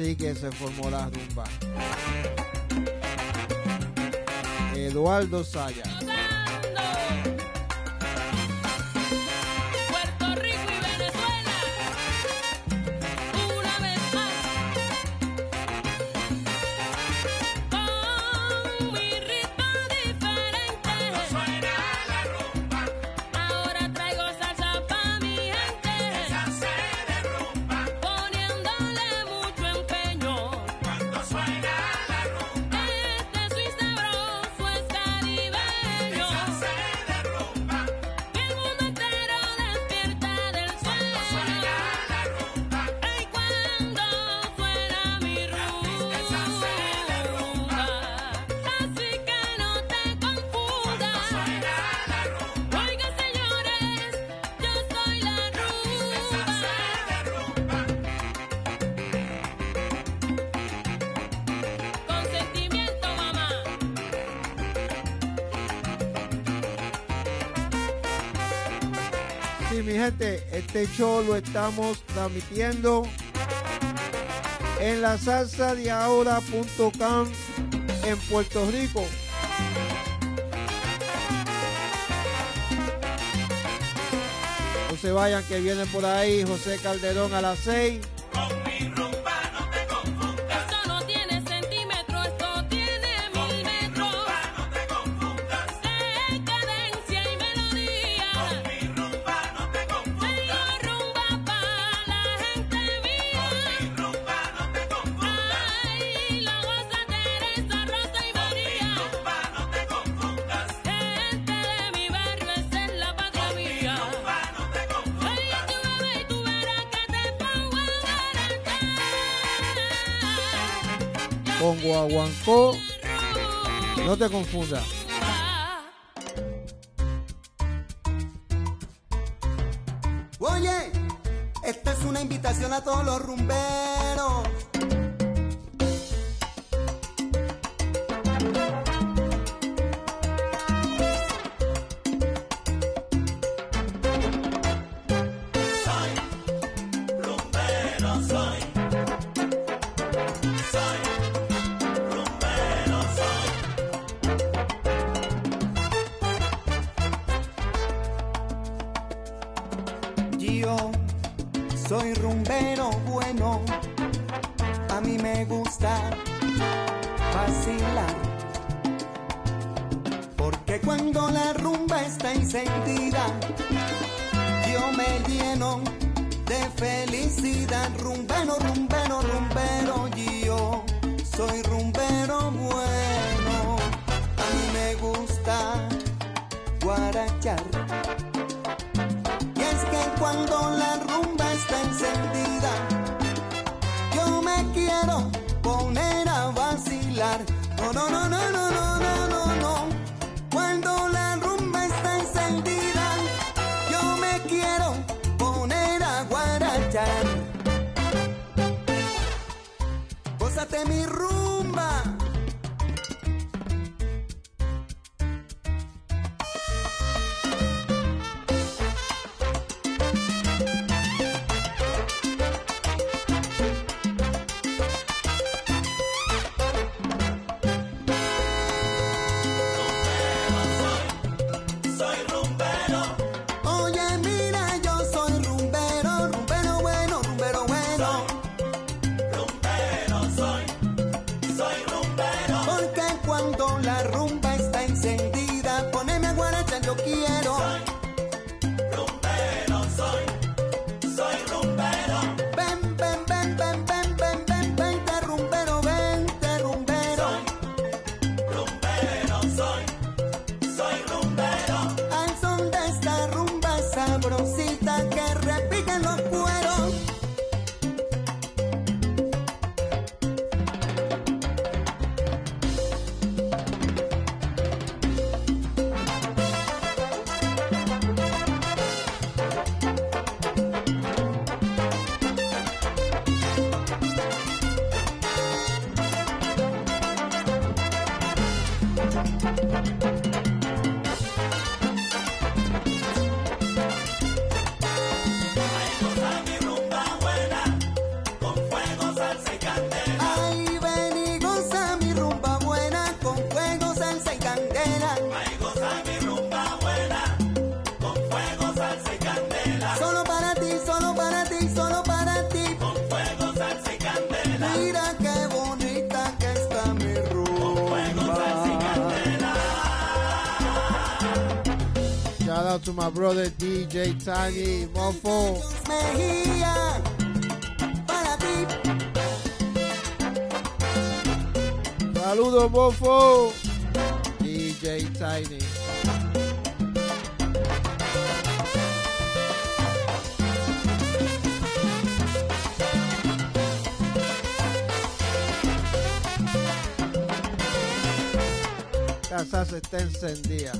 así que se formó la rumba. Eduardo Sayas. Sí, mi gente, este show lo estamos transmitiendo en la salsa de en Puerto Rico. No se vayan que viene por ahí José Calderón a las 6. te confunda. my brother DJ Tiny Mofo. Mejía, para ti. Saludos, Mofo. DJ Tiny. La salsa está encendida.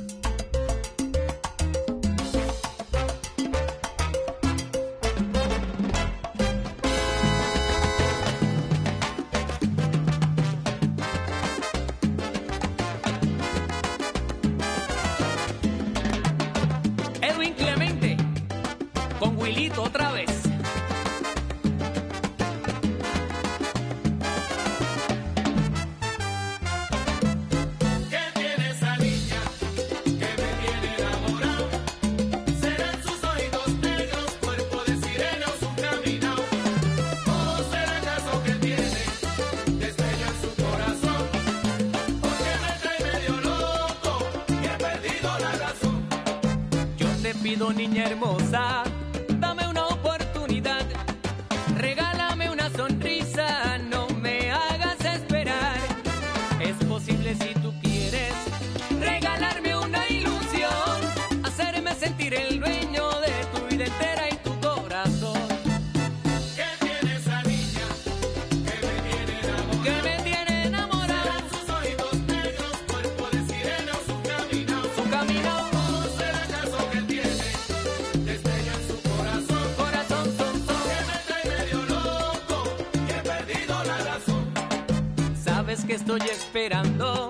esperando.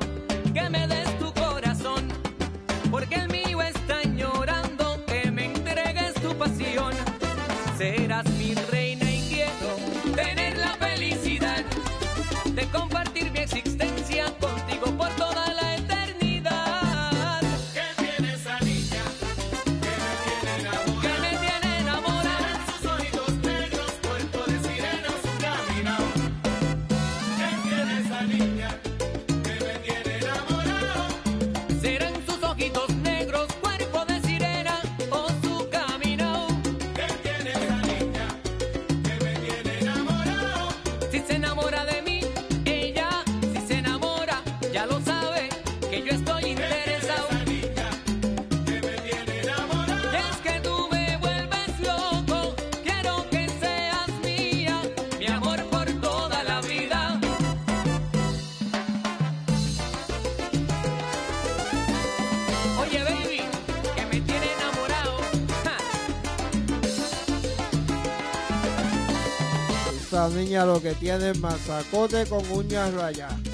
lo que tiene mazacote con uñas rayadas.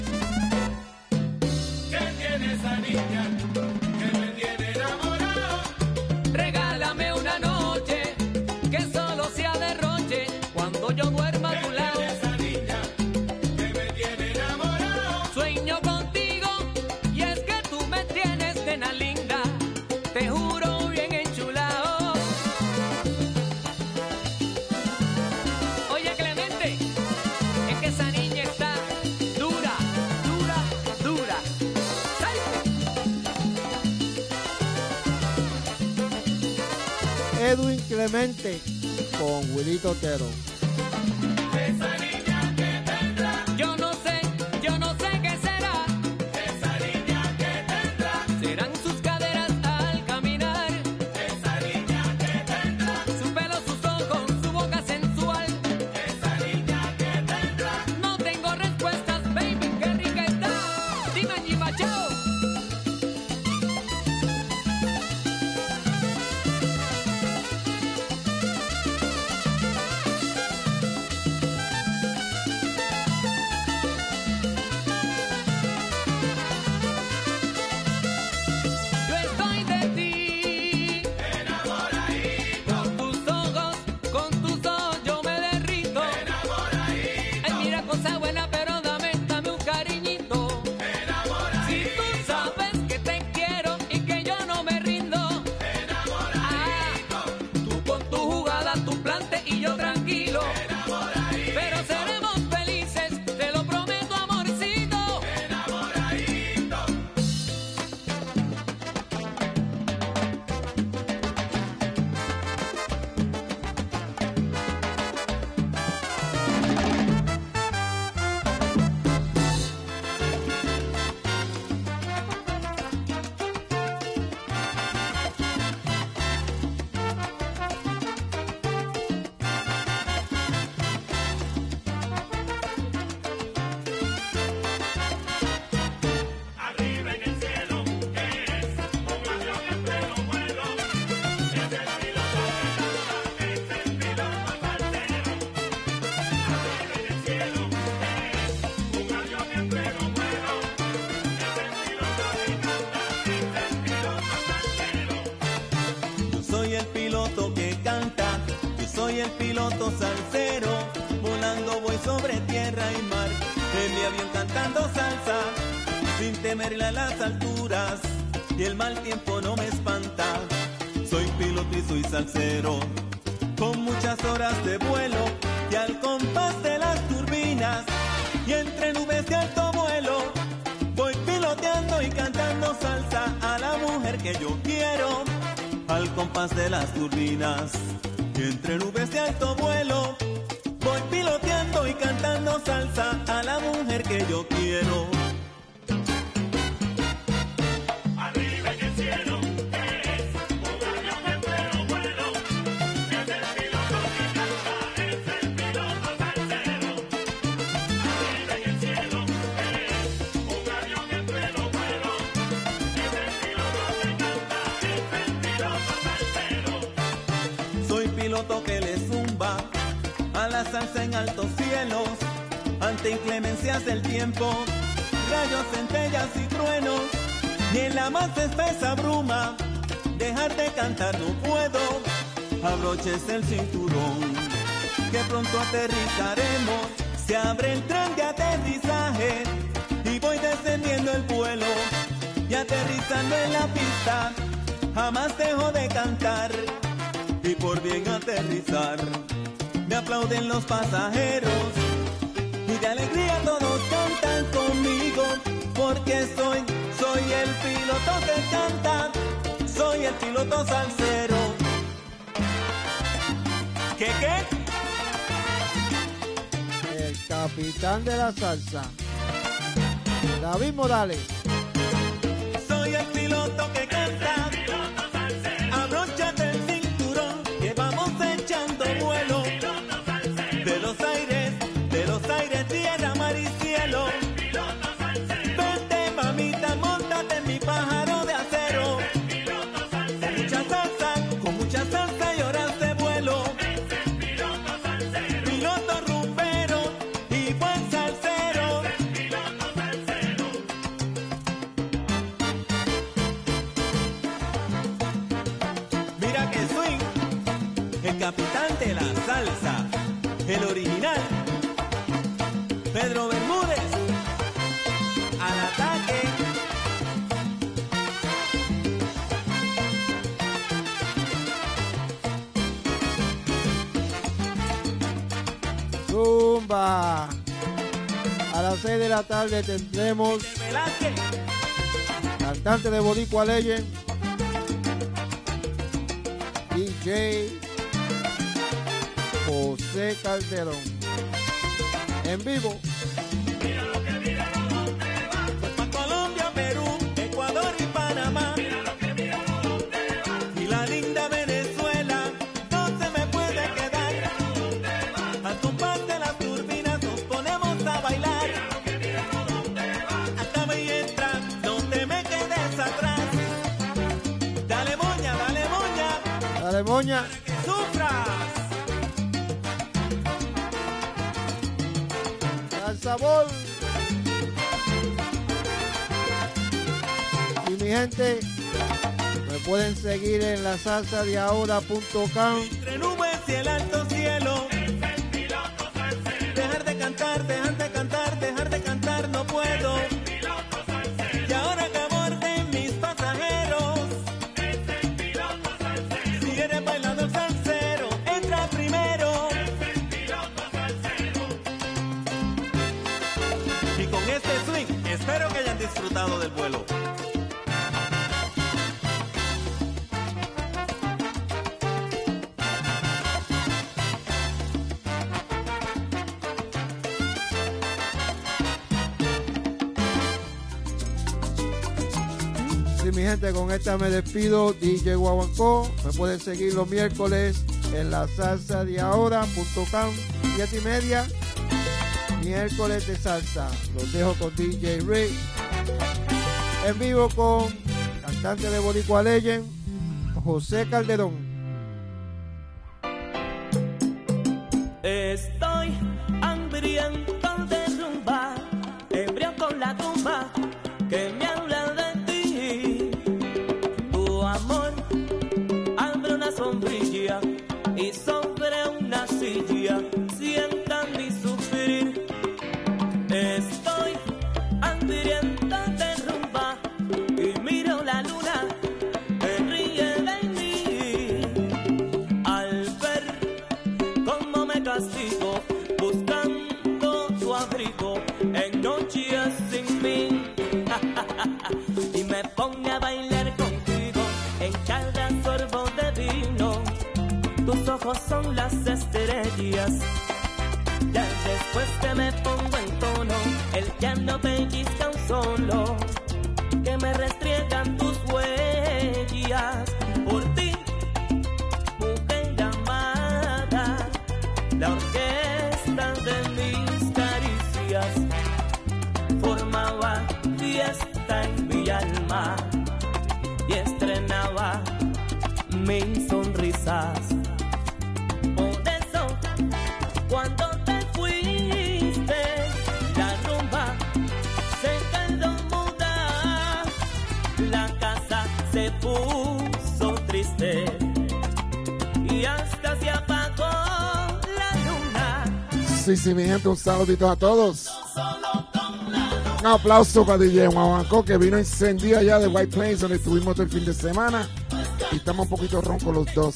Totero. Abroches el cinturón, que pronto aterrizaremos, se abre el tren de aterrizaje, y voy descendiendo el vuelo, y aterrizando en la pista, jamás dejo de cantar y por bien aterrizar. Me aplauden los pasajeros y de alegría todos cantan conmigo porque soy, soy el piloto que canta, soy el piloto salsero. ¿Qué qué? El capitán de la salsa. David Morales. Soy el piloto que canta. El original, Pedro Bermúdez, al ataque. Zumba. A las 6 de la tarde tendremos cantante de Boricua Legend, DJ Calderón. En vivo. Pa' Colombia, Perú, Ecuador y Panamá. Y la linda Venezuela no se me puede quedar. Al compás de las turbinas nos ponemos a bailar. Acaba y entra, no te me quedes atrás. Dale moña, dale moña, Dale moña. Y mi gente, me pueden seguir en la salsa de ahora.com. Entre nubes y el alto con esta me despido. DJ Guaguancó. Me pueden seguir los miércoles en la salsa de ahora.com, siete y media. Miércoles de salsa. Los dejo con DJ Rick. En vivo con cantante de Boricua Legend, José Calderón. Sí, un saludito a todos. Un aplauso para DJ Guaguancó que vino encendido allá de White Plains donde estuvimos todo el fin de semana. Y estamos un poquito roncos los dos.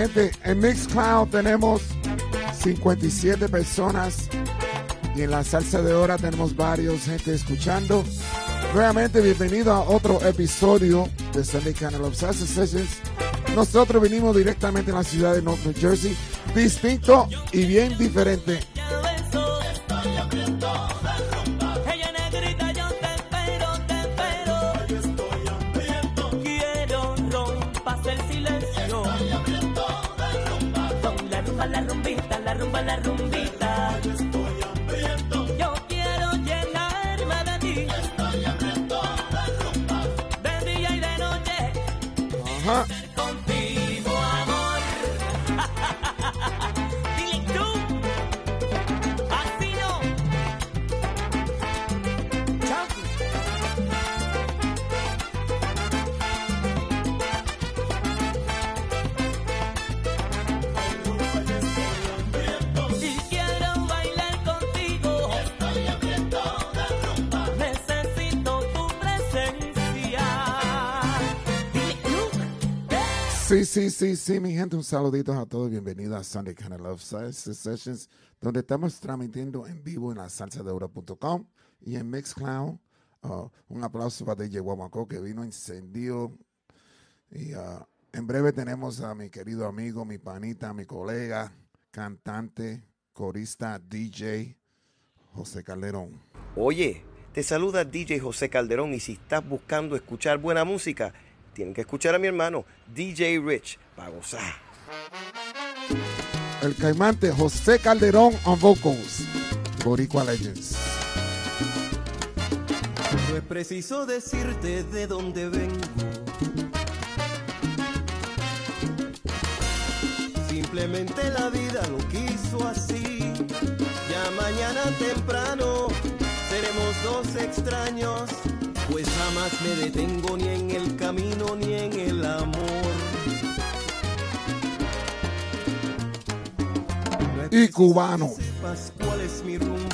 Gente. En Mixcloud tenemos 57 personas. Y en la salsa de hora tenemos varios gente escuchando. Nuevamente, bienvenido a otro episodio de Sunday Channel of Salsa Sessions. Nosotros venimos directamente en la ciudad de North New Jersey, distinto y bien diferente. Sí, sí, sí, mi gente, un saludito a todos. Bienvenido a Sunday Kind of Love Salsa Sessions, donde estamos transmitiendo en vivo en la salsadeura.com y en Mixcloud. Uh, un aplauso para DJ Guamaco que vino encendido. Y uh, en breve tenemos a mi querido amigo, mi panita, mi colega, cantante, corista, DJ, José Calderón. Oye, te saluda DJ José Calderón y si estás buscando escuchar buena música, tienen que escuchar a mi hermano DJ Rich para gozar. El caimante José Calderón on vocals. Boricua Legends. No es preciso decirte de dónde vengo. Simplemente la vida lo quiso así. Ya mañana temprano seremos dos extraños. Pues jamás me detengo ni en el camino ni en el amor. Y cubano. sepas cuál es mi rumbo.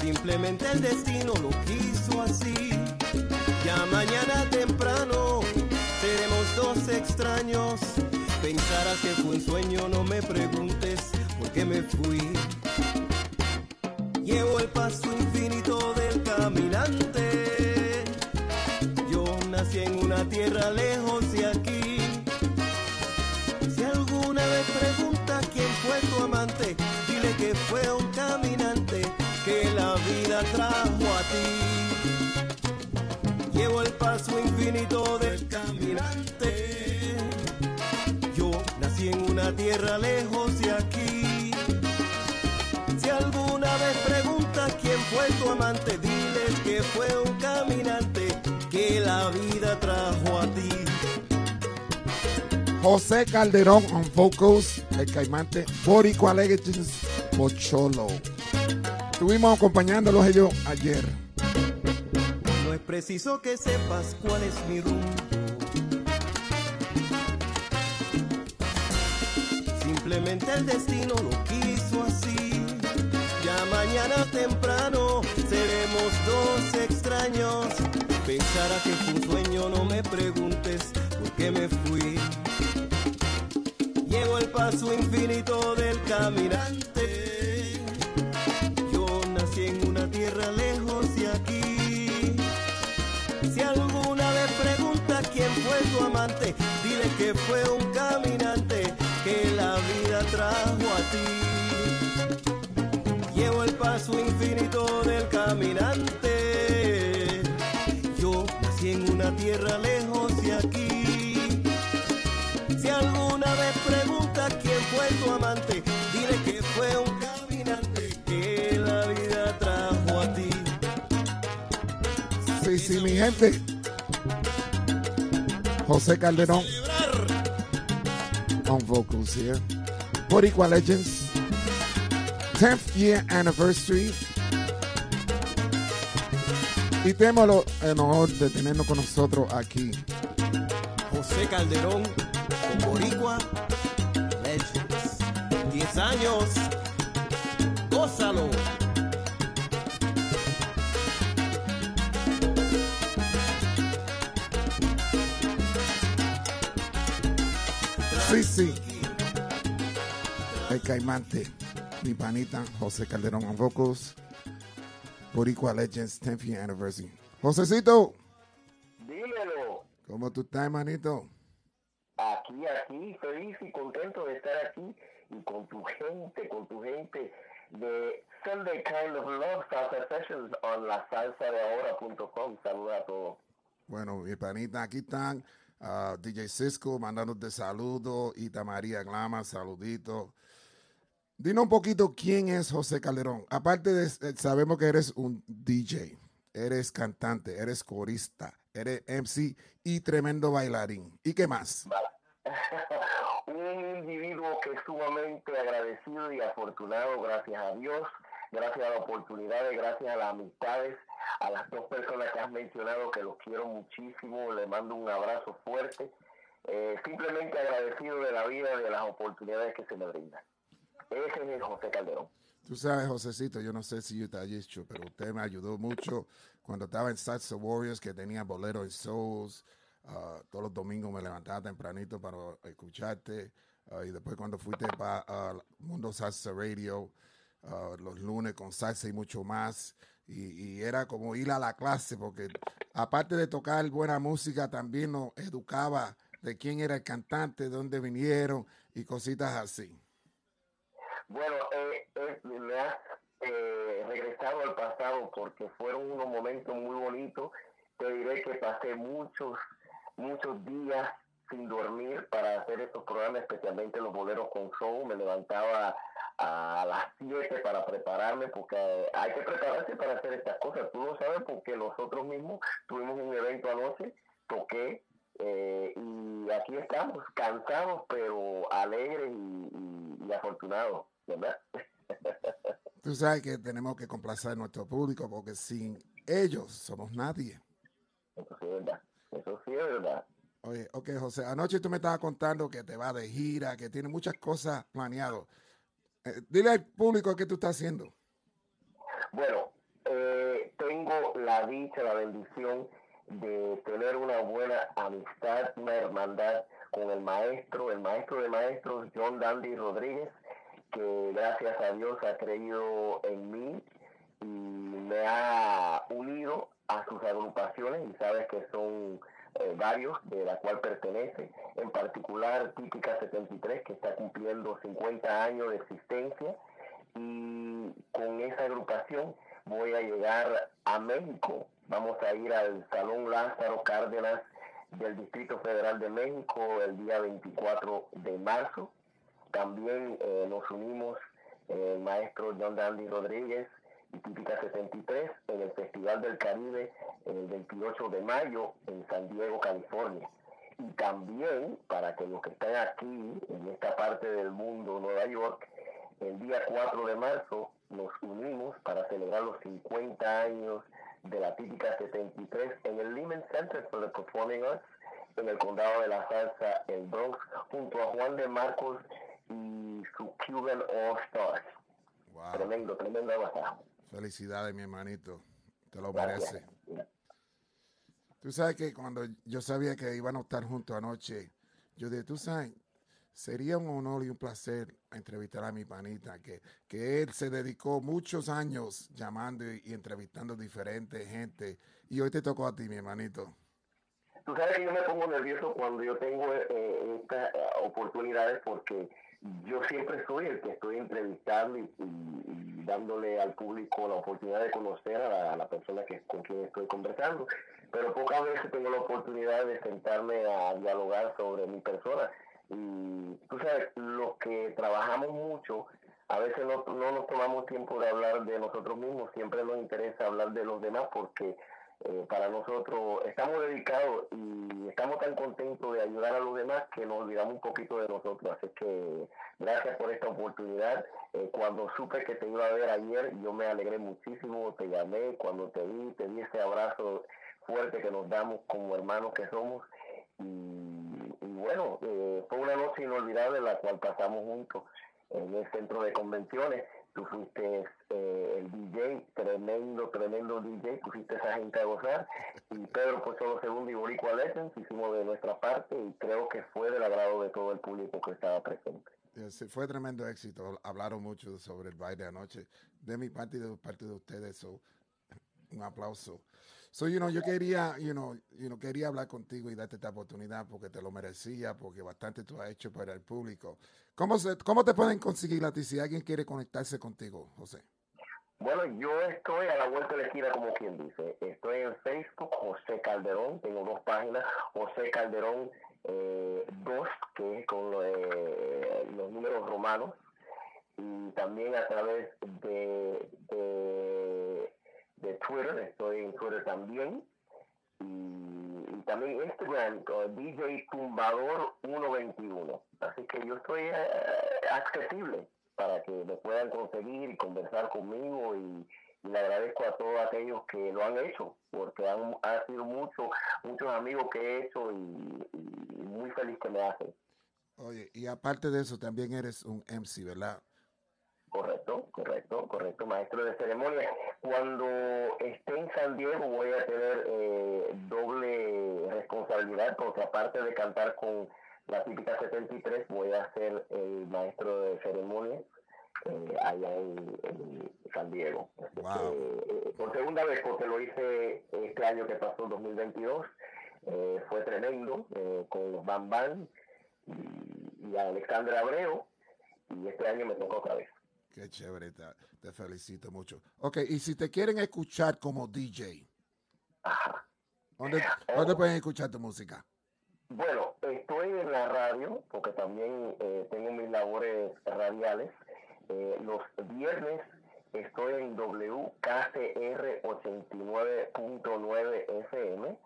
Simplemente el destino lo quiso así. Ya mañana temprano seremos dos extraños. Pensarás que fue un sueño, no me preguntes por qué me fui. Llevo el paso infinito del caminante. Yo nací en una tierra lejos de aquí. Si alguna vez pregunta quién fue tu amante, dile que fue un caminante que la vida trajo a ti. Llevo el paso infinito del caminante. Yo nací en una tierra lejos de aquí. Si alguna vez preguntas quién fue tu amante, dile que fue un caminante que la vida trajo a ti. José Calderón on vocals, el caimante, Boricua Legends, Pocholo. Estuvimos acompañándolos ellos ayer. No es preciso que sepas cuál es mi rumbo. Simplemente el destino lo quiso así. Mañana temprano seremos dos extraños. Pensará que fue un sueño, no me preguntes por qué me fui. Llego el paso infinito del caminante. Yo nací en una tierra lejos de aquí. Si alguna vez pregunta quién fue tu amante, dile que fue un paso infinito del caminante. Yo nací en una tierra lejos de aquí. Si alguna vez pregunta quién fue tu amante, dile que fue un caminante que la vida trajo a ti. Sí, sí, mi gente. José Calderón on vocals here. Boricua Legends, 10th year anniversary. Y tenemos el honor de tenernos con nosotros aquí. José Calderón con Boricua Legends. 10 años. Gózalo. Sí, sí. El caimante, mi panita, José Calderón on vocals. Boricua Legends, 10th year anniversary. Josecito, Dímelo, ¿cómo tú estás, manito? aquí, aquí, feliz y contento de estar aquí y con tu gente, con tu gente de Sunday Kind of Love Salsa Sessions on la salsa de ahora.com. Saluda a todos. Bueno, mi panita, aquí están ah, DJ Cisco mandándote saludos, Ita María Glama, saluditos. Dinos un poquito quién es José Calderón. Aparte de, eh, sabemos que eres un DJ, eres cantante, eres corista, eres MC y tremendo bailarín. ¿Y qué más? Un individuo que es sumamente agradecido y afortunado, gracias a Dios, gracias a las oportunidades, gracias a las amistades, a las dos personas que has mencionado que los quiero muchísimo, le mando un abrazo fuerte. Eh, simplemente agradecido de la vida, de las oportunidades que se me brindan. Ese es el José Calderón. Tú sabes, Josecito, yo no sé si yo te haya dicho, pero usted me ayudó mucho cuando estaba en Salsa Warriors, que tenía bolero y souls. Ah, todos los domingos me levantaba tempranito para escucharte. Ah, y después cuando fuiste para Mundo Salsa Radio, ah, los lunes con salsa y mucho más. Y, y era como ir a la clase, porque aparte de tocar buena música, también nos educaba de quién era el cantante, de dónde vinieron y cositas así. Bueno, eh, eh, me has eh, regresado al pasado porque fueron unos momentos muy bonitos. Te diré que pasé muchos, muchos días sin dormir para hacer estos programas, especialmente los boleros con show. Me levantaba a las 7 para prepararme porque hay que prepararse para hacer estas cosas. Tú lo sabes porque nosotros mismos tuvimos un evento anoche, toqué eh, y aquí estamos, cansados pero alegres y, y- y afortunados, ¿verdad? Tú sabes que tenemos que complacer a nuestro público porque sin ellos somos nadie. Eso sí es verdad, eso sí es verdad. Oye, ok, José, anoche tú me estabas contando que te vas de gira, que tienes muchas cosas planeadas. Eh, dile al público qué tú estás haciendo. Bueno, eh, tengo la dicha, la bendición de tener una buena amistad, una hermandad con el maestro, el maestro de maestros, John Dandy Rodríguez, que gracias a Dios ha creído en mí y me ha unido a sus agrupaciones y sabes que son eh, varios de la cual pertenece, en particular Típica 73 que está cumpliendo 50 años de existencia y con esa agrupación voy a llegar a México. Vamos a ir al Salón Lázaro Cárdenas del Distrito Federal de México el día 24 de marzo. También eh, nos unimos eh, el maestro John Dandy Rodríguez y Típica 73 en el Festival del Caribe el 28 de mayo en San Diego, California. Y también, para que los que están aquí, en esta parte del mundo, Nueva York, el día 4 de marzo nos unimos para celebrar los 50 años de la Típica 73 en el Lehman Center for the Performing Arts en el condado de la salsa, el Bronx, junto a Juan de Marcos y su Cuban All Stars. Tremendo, tremendo agasajo. Felicidades, mi hermanito. Te lo merece. Tú sabes que cuando yo sabía que iban a estar juntos anoche, yo dije, tú sabes, sería un honor y un placer entrevistar a mi panita, que, que él se dedicó muchos años llamando y, y entrevistando diferentes gente. Y hoy te tocó a ti, mi hermanito. Tú sabes que yo me pongo nervioso cuando yo tengo eh, estas eh, oportunidades porque yo siempre soy el que estoy entrevistando y, dándole al público la oportunidad de conocer a la, a la persona que, con quien estoy conversando. Pero pocas veces tengo la oportunidad de sentarme a dialogar sobre mi persona. Y tú sabes, los que trabajamos mucho, a veces no, no nos tomamos tiempo de hablar de nosotros mismos, siempre nos interesa hablar de los demás porque eh, para nosotros estamos dedicados y estamos tan contentos de ayudar a los demás que nos olvidamos un poquito de nosotros. Así que gracias por esta oportunidad. Eh, cuando supe que te iba a ver ayer, yo me alegré muchísimo, te llamé, cuando te vi, te di ese abrazo fuerte que nos damos como hermanos que somos. Y, y bueno, eh, fue una noche inolvidable la cual pasamos juntos en el centro de convenciones. Tú fuiste eh, el DJ, tremendo, tremendo DJ, pusiste a esa gente a gozar. Y Pedro pues solo segundo y Boricua Legends, hicimos de nuestra parte y creo que fue del agrado de todo el público que estaba presente. Sí, fue tremendo éxito. Hablaron mucho sobre el baile anoche. De mi parte y de parte de ustedes. so, un aplauso. So, you know, yo quería, you know, you know, quería hablar contigo y darte esta oportunidad porque te lo merecía, porque bastante tú has hecho para el público. ¿Cómo, se, cómo te pueden conseguir a ti si alguien quiere conectarse contigo, José? Bueno, yo estoy a la vuelta de la esquina, como quien dice. Estoy en Facebook, José Calderón. Tengo dos páginas, José Calderón 2, que es con lo de los números romanos. Y también a través de, de, de Twitter, estoy en Twitter también. Y, también Instagram, DJ Tumbador 121. Así que yo estoy eh, accesible para que me puedan conseguir y conversar conmigo y, y le agradezco a todos aquellos que lo han hecho porque han, han sido muchos muchos amigos que he hecho y, y muy feliz que me hacen Oye, y aparte de eso, también eres un MC, ¿verdad? Correcto correcto correcto maestro de ceremonia cuando esté en San Diego voy a tener eh, doble responsabilidad porque aparte de cantar con la típica 73 voy a ser el maestro de ceremonia eh, allá en, en San Diego. Eh, por segunda vez, porque lo hice este año que pasó, 2022, eh, fue tremendo con los Bam Bam y, y Alexandra Abreu, y este año me tocó otra vez. Qué chévere, te, te felicito mucho. Ok, y si te quieren escuchar como DJ, ¿dónde, ¿dónde pueden escuchar tu música? Bueno, estoy en la radio, porque también eh, tengo mis labores radiales. Eh, los viernes estoy en WKCR 89.9 FM,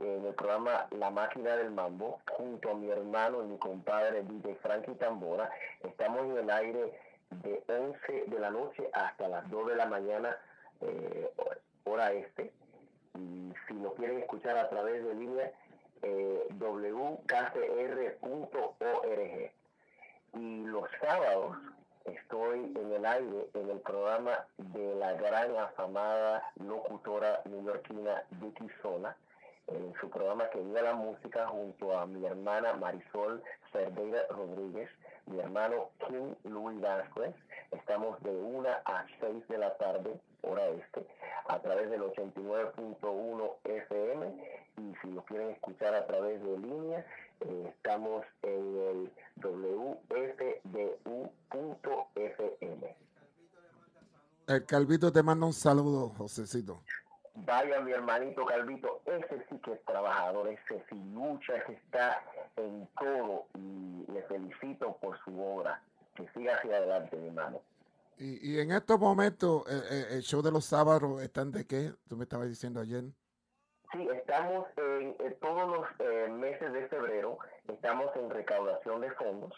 en el programa La Máquina del Mambo, junto a mi hermano y mi compadre DJ Frankie Tambora. Estamos en el aire de 11 de la noche hasta las 2 de la mañana, eh, hora este. Y si nos quieren escuchar a través de línea, eh, wkcr.org. Y los sábados estoy en el aire en el programa de la gran afamada locutora neoyorquina Vicky Sola, en su programa que vive la música junto a mi hermana Marisol Cerdeira Rodríguez, mi hermano Kim Luis Vázquez. Estamos de 1 a 6 de la tarde, hora este, a través del 89.1 FM. Y si nos quieren escuchar a través de línea, eh, estamos en el wfdu.fm. El Calvito te manda un saludo, Josecito. Vaya mi hermanito Calvito, ese sí que es trabajador, ese sí lucha, ese está en todo y le felicito por su obra. Que siga hacia adelante, mi hermano. Y, y en estos momentos, eh, eh, el show de los sábados están de qué? Tú me estabas diciendo ayer. Sí, estamos en, en todos los eh, meses de febrero, estamos en recaudación de fondos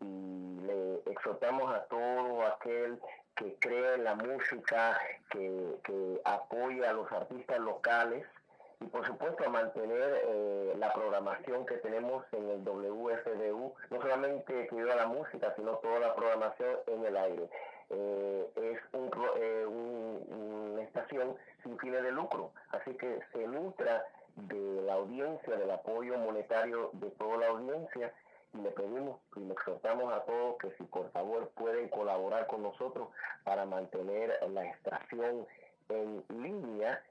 y le exhortamos a todo aquel que cree la música, que, que apoya a los artistas locales y por supuesto a mantener eh, la programación que tenemos en el WFDU, no solamente que a la música, sino toda la programación en el aire. Eh, es eh, un- una estación sin fines de lucro, así que se nutra de la audiencia, del apoyo monetario de toda la audiencia y le pedimos y le exhortamos a todos que si por favor pueden colaborar con nosotros para mantener la estación en línea.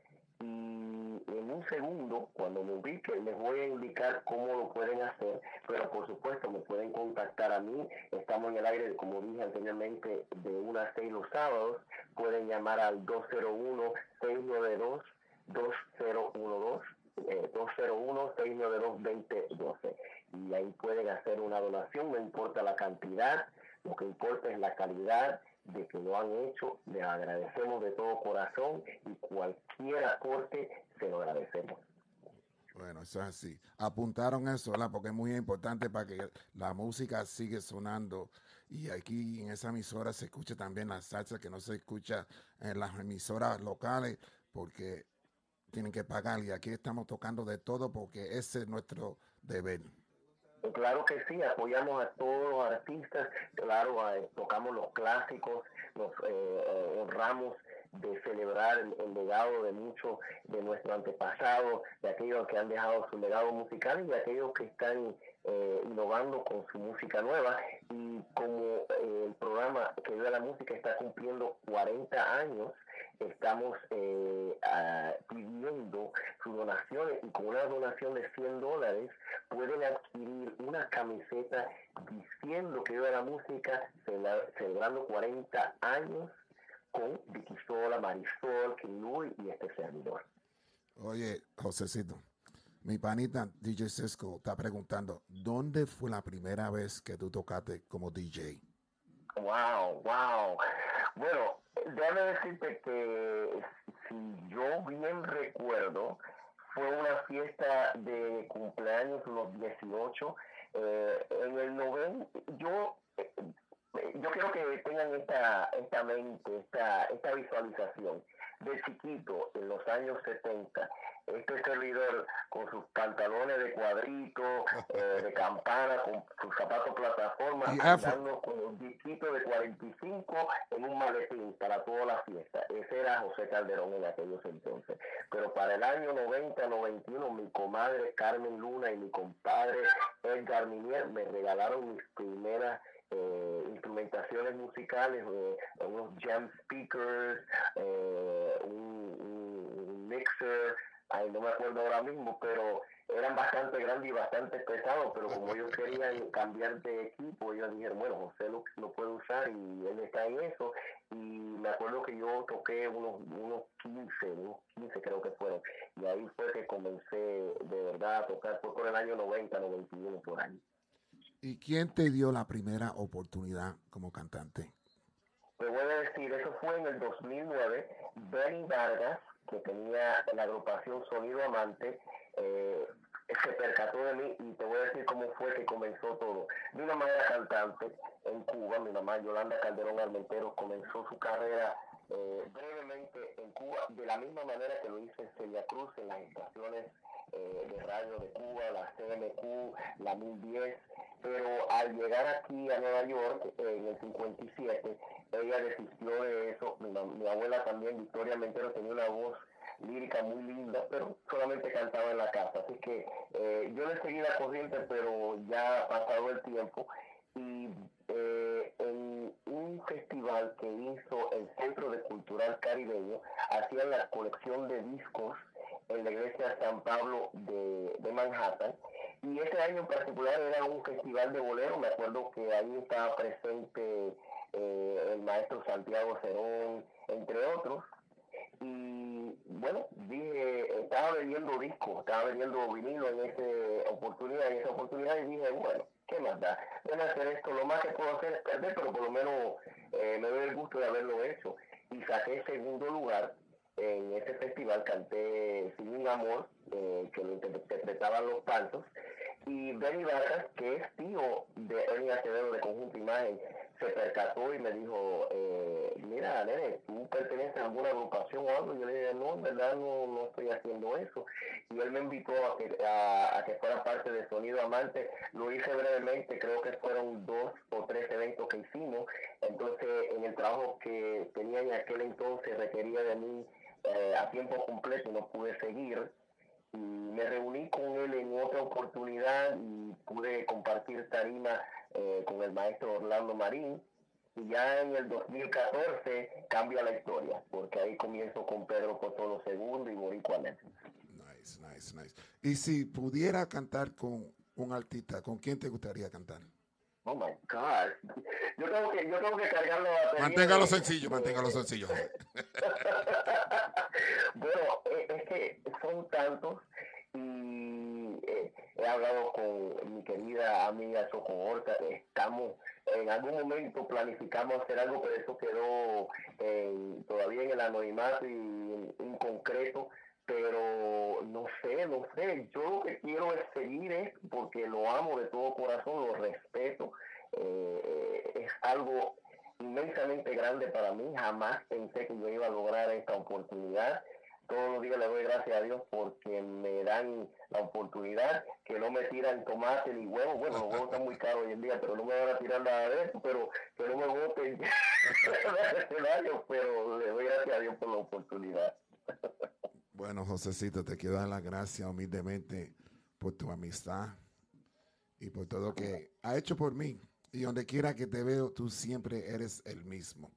Y en un segundo, cuando me ubique, les voy a indicar cómo lo pueden hacer, pero por supuesto me pueden contactar a mí, estamos en el aire, como dije anteriormente, de 1 a 6 los sábados, pueden llamar al 201-692-2012, eh, 201-692-2012, y ahí pueden hacer una donación, no importa la cantidad, lo que importa es la calidad de que lo han hecho, les agradecemos de todo corazón y cualquier aporte se lo agradecemos. Bueno, eso es así. Apuntaron eso, ¿verdad? Porque es muy importante para que la música siga sonando. Y aquí en esa emisora se escucha también la salsa que no se escucha en las emisoras locales porque tienen que pagar. Y aquí estamos tocando de todo porque ese es nuestro deber. Claro que sí, apoyamos a todos los artistas, claro, tocamos los clásicos, nos eh, eh, honramos de celebrar el, el legado de muchos de nuestros antepasados, de aquellos que han dejado su legado musical y de aquellos que están eh, innovando con su música nueva. Y como eh, el programa que vive la música está cumpliendo 40 años, estamos eh, ah, pidiendo sus donaciones y con una donación de 100 dólares pueden adquirir una camiseta diciendo que vive la música cele- celebrando 40 años con Vicky Sola, Marisol, Louis y este servidor. Oye, Josecito, mi panita DJ Cisco está preguntando, ¿dónde fue la primera vez que tú tocaste como DJ? Wow, wow. Bueno, déjame decirte que si yo bien recuerdo, fue una fiesta de cumpleaños, unos 18. eh, en el 90, yo, eh, yo quiero que tengan esta, esta mente, esta, esta visualización. De chiquito, en los años 70, este servidor con sus pantalones de cuadrito, eh, de campana, con sus zapatos plataforma, Y afro. andando con un disquito de 45 en un maletín para toda la fiesta. Ese era José Calderón en aquellos entonces. Pero para el año 90-91, mi comadre Carmen Luna y mi compadre Edgar Minier me regalaron mis primeras eh, instrumentaciones musicales, eh, unos jam speakers, eh, un mixer, ay, no me acuerdo ahora mismo, pero eran bastante grandes y bastante pesados, pero como ellos querían cambiar de equipo, ellos dijeron, bueno, José lo, lo puede usar y él está en eso, y me acuerdo que yo toqué unos, unos 15, unos 15 creo que fueron, y ahí fue que comencé de verdad a tocar, fue por el año 90, 91, por ahí. ¿Y quién te dio la primera oportunidad como cantante? Te voy a decir, eso fue en el 2009. Benny Vargas, que tenía la agrupación Sonido Amante, eh, se percató de mí y te voy a decir cómo fue que comenzó todo. Mi mamá era cantante en Cuba, mi mamá Yolanda Calderón Armenteros comenzó su carrera eh, brevemente en Cuba, de la misma manera que lo hizo Celia Cruz, en las estaciones eh, de radio de Cuba, la CMQ, la 1010, pero al llegar aquí a Nueva York eh, en el 57, ella desistió de eso. Mi, abuela también, Victoria Mentero, tenía una voz lírica muy linda, pero solamente cantaba en la casa. Así que eh, yo le seguí la corriente, pero ya ha pasado el tiempo. Y festival que hizo el Centro de Cultural Caribeño, hacían la colección de discos en la iglesia San Pablo de, de Manhattan. Y ese año en particular era un festival de bolero. Me acuerdo que ahí estaba presente eh, el maestro Santiago Cerón, entre otros. Y bueno, dije, estaba vendiendo discos, estaba vendiendo vinilo en esa oportunidad, en esa oportunidad, y dije, bueno, ¿qué más da? Ven a hacer esto, lo más que puedo hacer es perder, pero por lo menos eh, me doy el gusto de haberlo hecho. Y saqué segundo lugar en ese festival, canté Sin un Amor, eh, que lo interpretaban los Pantos, y Benny Vargas, que es tío de Ernie Acevedo de Conjunto Imagen, se percató y me dijo, eh, mira, nene, tú perteneces a alguna agrupación o algo. Yo le dije, no, en verdad no, no estoy haciendo eso. Y él me invitó a que, a, que fuera parte de Sonido Amante. Lo hice brevemente, creo que fueron dos o tres eventos que hicimos. Entonces, en el trabajo que tenía en aquel entonces requería de mí eh, a tiempo completo no pude seguir y me reuní con él en otra oportunidad y pude compartir tarima eh, con el maestro Orlando Marín y ya en el 2014 cambia la historia porque ahí comienzo con Pedro Cotolo II y Boricua. Nice, nice, nice. Y si pudiera cantar con un artista, ¿con quién te gustaría cantar? Oh my God. Yo tengo que, yo tengo que cargar la batería. Manténgalo sencillo, manténgalo sencillo. Bueno, eh, es que son tantos y he hablado con mi querida amiga Choco Horta, estamos, en algún momento planificamos hacer algo, pero eso quedó todavía en el anonimato y en, concreto, pero no sé, no sé, yo lo que quiero es seguir esto porque lo amo de todo corazón, lo respeto, eh, es algo inmensamente grande para mí, jamás pensé que yo iba a lograr esta oportunidad. Todos los días le doy gracias a Dios porque me dan la oportunidad, que no me tiran tomate ni huevos. Bueno, los huevos están muy caros hoy en día, pero no me van a tirar nada de eso, pero que no me voten pero le doy gracias a Dios por la oportunidad. Bueno, Josecito, te quiero dar las gracias humildemente por tu amistad y por todo que ha hecho por mí. Y donde quiera que te veo, tú siempre eres el mismo.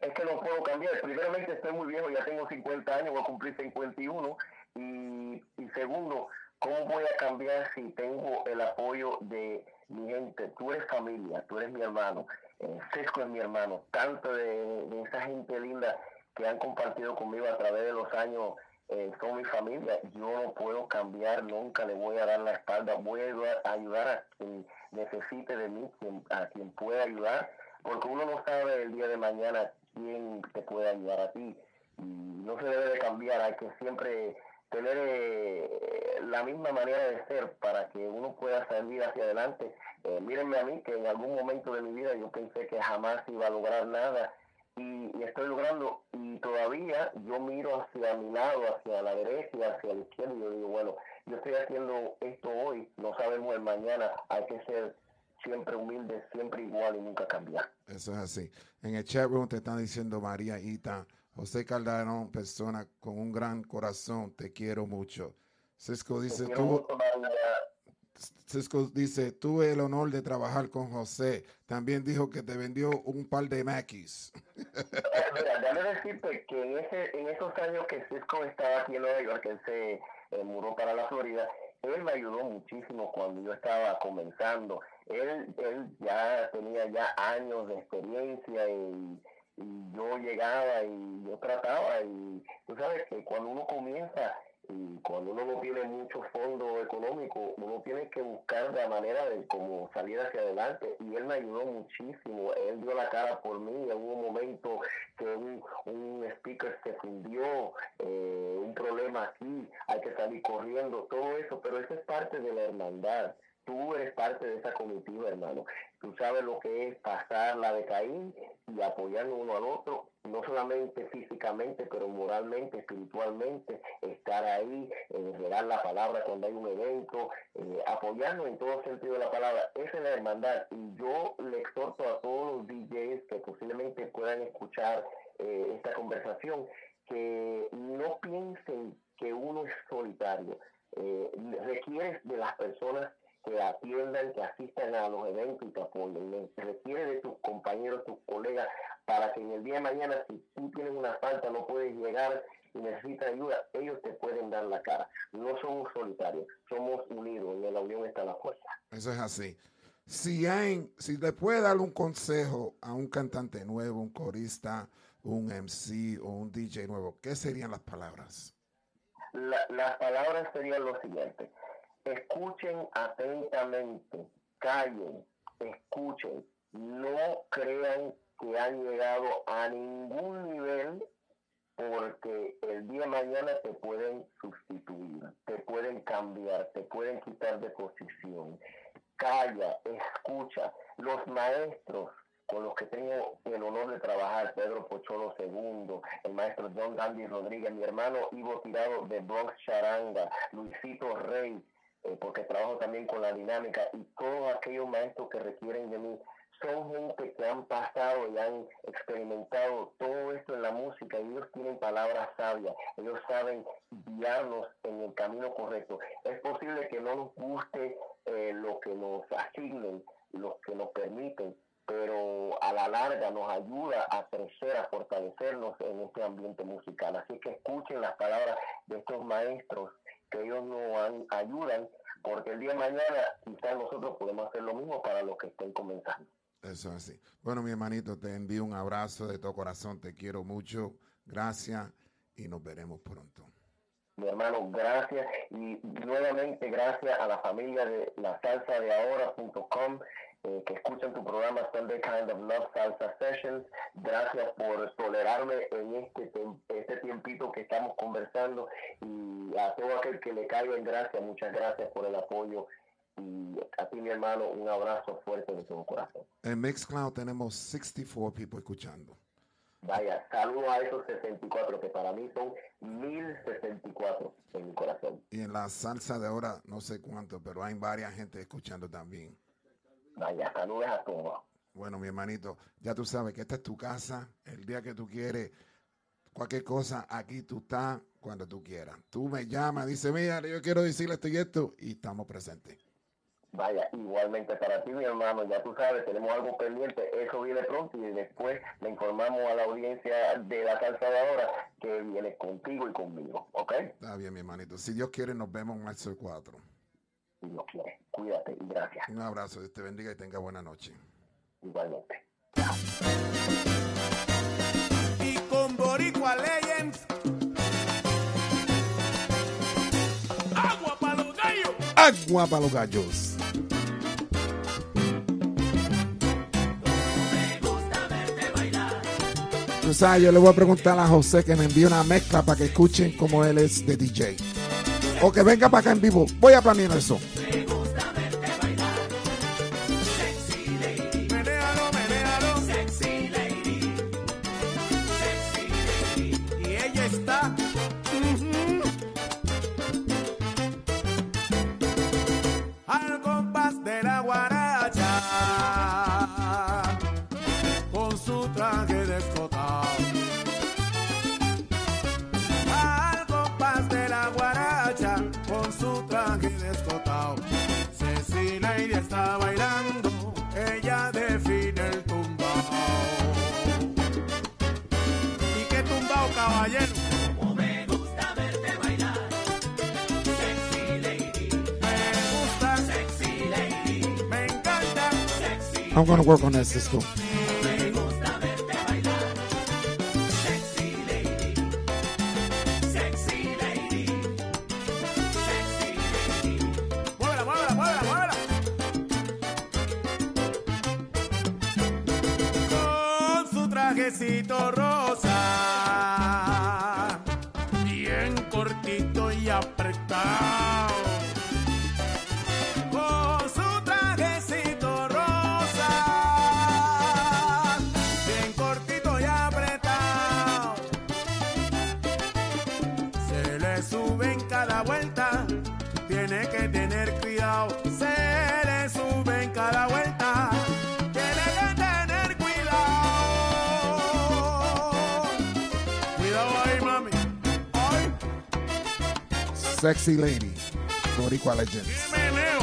Es que no puedo cambiar. Primeramente estoy muy viejo, ya tengo 50 años, voy a cumplir 51. Y, y segundo, ¿cómo voy a cambiar si tengo el apoyo de mi gente? Tú eres familia, tú eres mi hermano, eh, Sesco es mi hermano, tanto de, esa gente linda que han compartido conmigo a través de los años. eh, son mi familia, yo no puedo cambiar, nunca le voy a dar la espalda, voy a ayudar, a ayudar a quien necesite de mí, a quien pueda ayudar, porque uno no sabe el día de mañana quién te puede ayudar a ti. Y no se debe de cambiar, hay que siempre tener eh, la misma manera de ser para que uno pueda salir hacia adelante. Eh, mírenme a mí, que en algún momento de mi vida yo pensé que jamás iba a lograr nada y, y estoy logrando y todavía yo miro hacia mi lado, hacia la derecha hacia la izquierda y yo digo, bueno, yo estoy haciendo esto hoy, no sabemos el mañana, hay que ser siempre humilde, siempre igual y nunca cambiar. Eso es así. En el chat room te están diciendo María Ita, José Calderón, persona con un gran corazón, te quiero mucho. Cisco dice, tú, mucho. Cisco dice, tuve el honor de trabajar con José. También dijo que te vendió un par de Mackies. Mira, déjame decirte que en, ese, en esos años que Cisco estaba aquí en Nueva York, que él se eh, mudó para la Florida, él me ayudó muchísimo cuando yo estaba comenzando. Él, él ya tenía ya años de experiencia y, yo llegaba y yo trataba y tú sabes que cuando uno comienza y cuando uno no tiene mucho fondo económico, uno tiene que buscar la manera de cómo salir hacia adelante. Y él me ayudó muchísimo. Él dio la cara por mí. Hubo un momento que un, un speaker se fundió, eh, un problema aquí, hay que salir corriendo, todo eso. Pero eso es parte de la hermandad. Tú eres parte de esa comitiva, hermano. Tú sabes lo que es pasar la de Caín y apoyarnos uno al otro, no solamente físicamente, pero moralmente, espiritualmente, estar ahí, eh, regar la palabra cuando hay un evento, eh, apoyarnos en todo sentido de la palabra. Esa es la hermandad. Y yo le exhorto a todos los DJs que posiblemente puedan escuchar eh, esta conversación, que no piensen que uno es solitario. Eh, requieres de las personas que atiendan, que asistan a los eventos y te apoyen. Requiere de tus compañeros, tus colegas, para que en el día de mañana, si tú tienes una falta, no puedes llegar y necesitas ayuda, ellos te pueden dar la cara. No somos solitarios, somos unidos. En la unión está la fuerza. Eso es así. Si hay, si le puede dar un consejo a un cantante nuevo, un corista, un MC o un DJ nuevo, ¿qué serían las palabras? La- las palabras serían lo siguiente. Escuchen atentamente callen, escuchen, no crean que han llegado a ningún nivel porque el día mañana te pueden sustituir, te pueden cambiar, te pueden quitar de posición. Calla, escucha. Los maestros con los que tengo el honor de trabajar, Pedro Pocholo II, el maestro John Dandy Rodríguez, mi hermano Ivo Tirado de Bronx Charanga, Luisito Rey, eh, porque trabajo también con la dinámica, y todos aquellos maestros que requieren de mí, son gente que han pasado y han experimentado todo esto en la música y ellos tienen palabras sabias, ellos saben guiarnos en el camino correcto. Es posible que no nos guste eh, lo que nos asignen, lo que nos permiten, pero a la larga nos ayuda a crecer, a fortalecernos en este ambiente musical. Así que escuchen las palabras de estos maestros, que ellos nos ayudan, porque el día de mañana quizás nosotros podemos hacer lo mismo para los que estén comenzando. Eso es así. Bueno, mi hermanito, te envío un abrazo de todo corazón. Te quiero mucho. Gracias y nos veremos pronto. Mi hermano, gracias y nuevamente gracias a la familia de la salsa de ahora.com eh, que escuchan tu programa Sunday Kind of Love Salsa Sessions. Gracias por tolerarme en este, este tiempito que estamos conversando y a todo aquel que le caiga en gracia, muchas gracias por el apoyo y a ti mi hermano un abrazo fuerte de todo corazón. En Mixcloud tenemos 64 people escuchando. Vaya, saludo a esos 64 que para mí son 1064 en mi corazón. Y en la salsa de ahora, no sé cuánto, pero hay varias gente escuchando también. Vaya, saludos a todos. Bueno, mi hermanito, ya tú sabes que esta es tu casa. El día que tú quieres, cualquier cosa, aquí tú estás cuando tú quieras. Tú me llamas, dice, mira, yo quiero decirle esto y esto, y estamos presentes. Vaya, igualmente para ti, mi hermano, ya tú sabes, tenemos algo pendiente, eso viene pronto y después le informamos a la audiencia de la ahora que viene contigo y conmigo, ¿ok? Está bien, mi hermanito. Si Dios quiere, nos vemos en marzo 4. Si Dios quiere. Cuídate y gracias. Un abrazo, Dios te bendiga y tenga buena noche. Igualmente. Y con Boricua Legends. Agua para los gallos. Agua para los gallos. Tú sabes, yo le voy a preguntar a José que me envíe una mezcla para que escuchen cómo él es de DJ. O que venga para acá en vivo. Voy a planear eso. That's the school. Sexy Lady. Boricua Legends.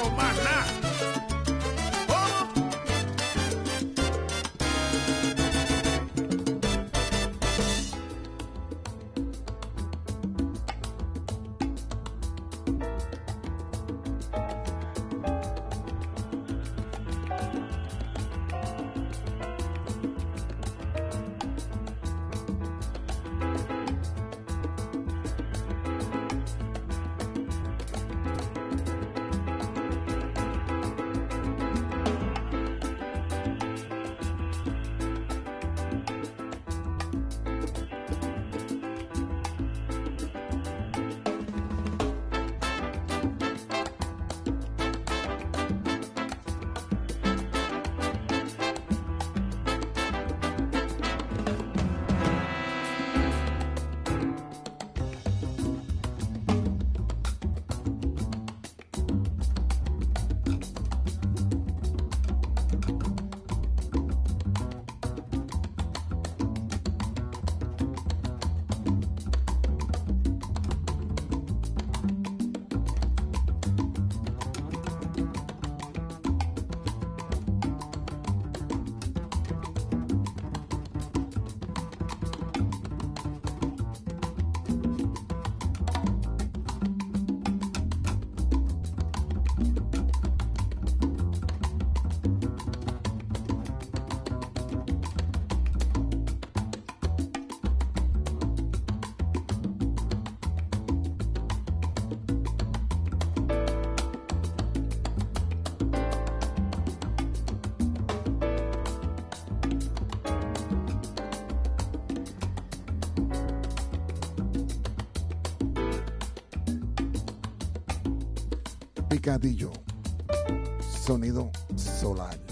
我骂他。Sonido solar.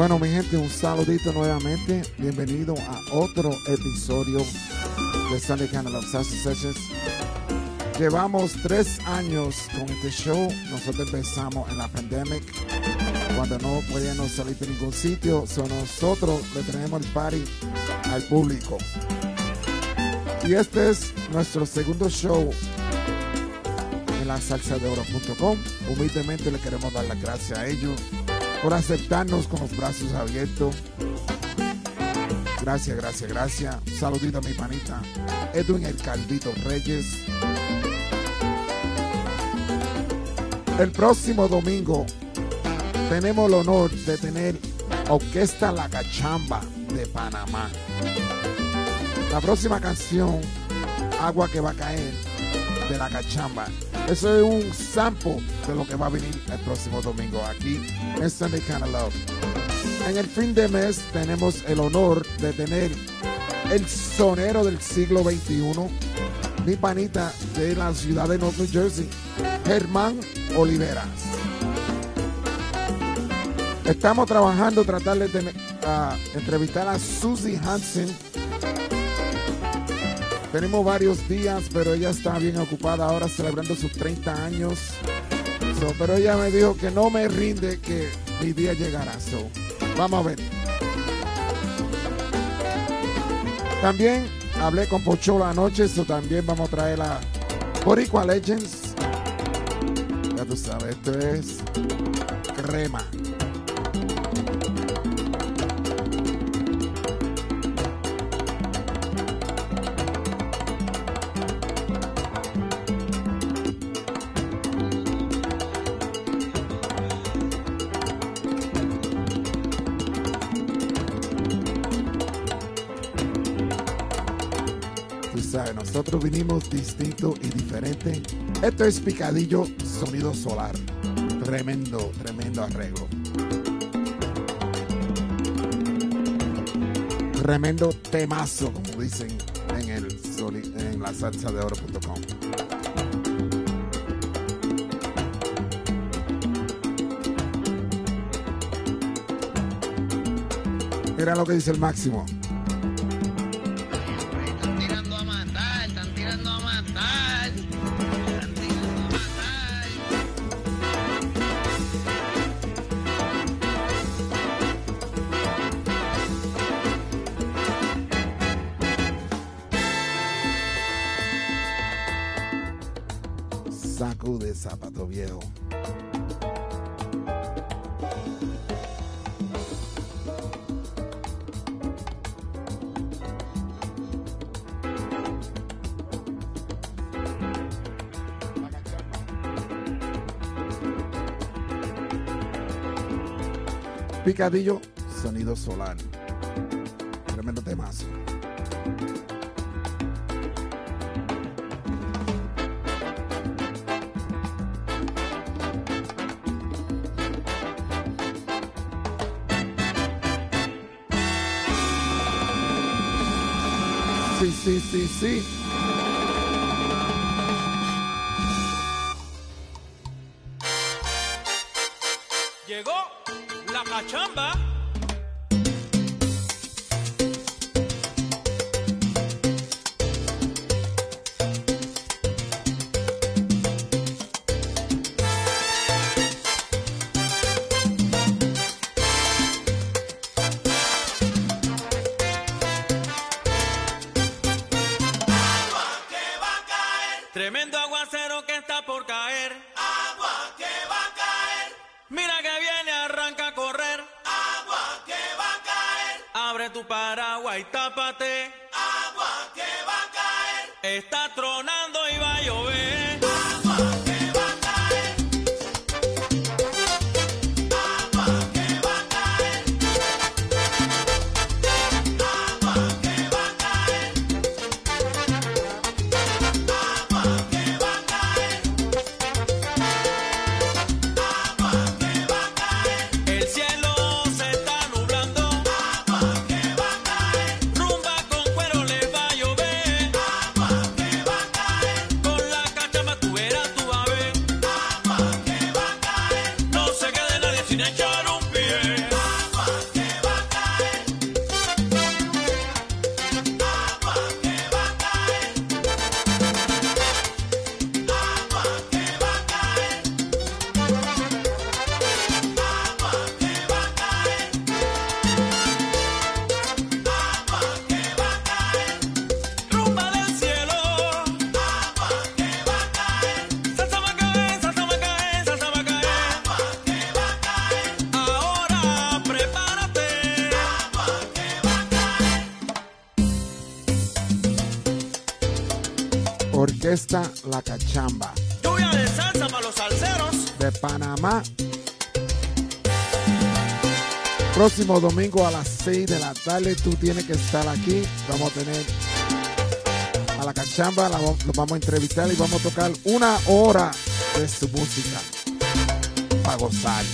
Bueno, mi gente, un saludito nuevamente. Bienvenido a otro episodio de Sunday Kind of Salsa Sessions. Llevamos tres años con este show. Nosotros empezamos en la pandemic, cuando no podíamos salir de ningún sitio. So nosotros le tenemos el party al público. Y este es nuestro segundo show en la salsadeoro.com. Humildemente le queremos dar las gracias a ellos por aceptarnos con los brazos abiertos. Gracias, gracias, gracias. Un saludito a mi panita Edwin El Calvito Reyes. El próximo domingo tenemos el honor de tener Orquesta La Cachamba de Panamá. La próxima canción, Agua que va a caer, de La Cachamba. Eso es un sample de lo que va a venir el próximo domingo aquí en Sunday Kind of Love. En el fin de mes tenemos el honor de tener el sonero del siglo XXI, mi panita de la ciudad de North New Jersey, Germán Oliveras. Estamos trabajando, tratar de tener- a entrevistar a Susie Hansen. Tenemos varios días, pero ella está bien ocupada ahora celebrando sus 30 años. Pero ella me dijo que no me rinde, que mi día llegará. Vamos a ver. También hablé con Pocholo anoche, so también vamos a traer a Boricua Legends. Ya tú sabes, esto es crema. Nosotros vinimos distinto y diferente. Esto es Picadillo Sonido Solar. Tremendo, tremendo arreglo. Tremendo temazo, como dicen en, el soli- en la salsa de oro.com. Mira lo que dice el máximo. Picadillo, sonido solar. orquesta La Cachamba. Lluvia de salsa para los salseros. De Panamá. Próximo domingo a las 6 de la tarde tú tienes que estar aquí. Vamos a tener a la cachamba, la, vamos a entrevistar y vamos a tocar una hora de su música para gozar.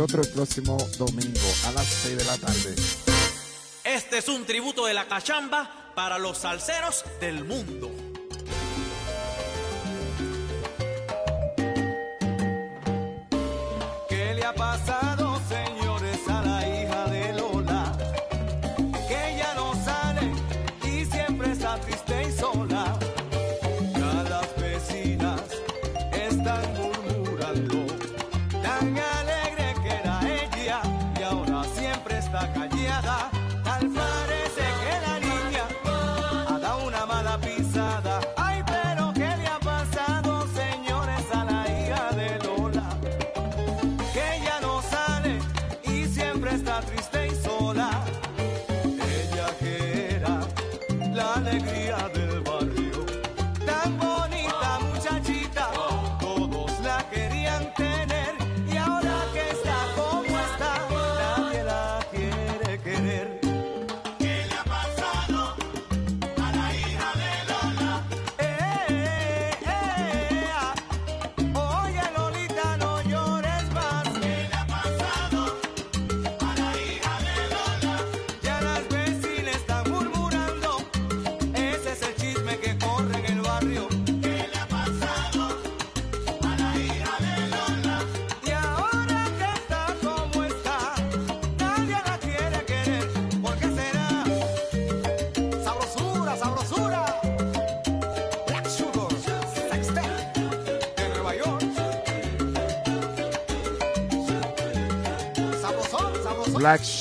nosotros el próximo domingo a las 6 de la tarde. Este es un tributo de la cachamba para los salseros del mundo.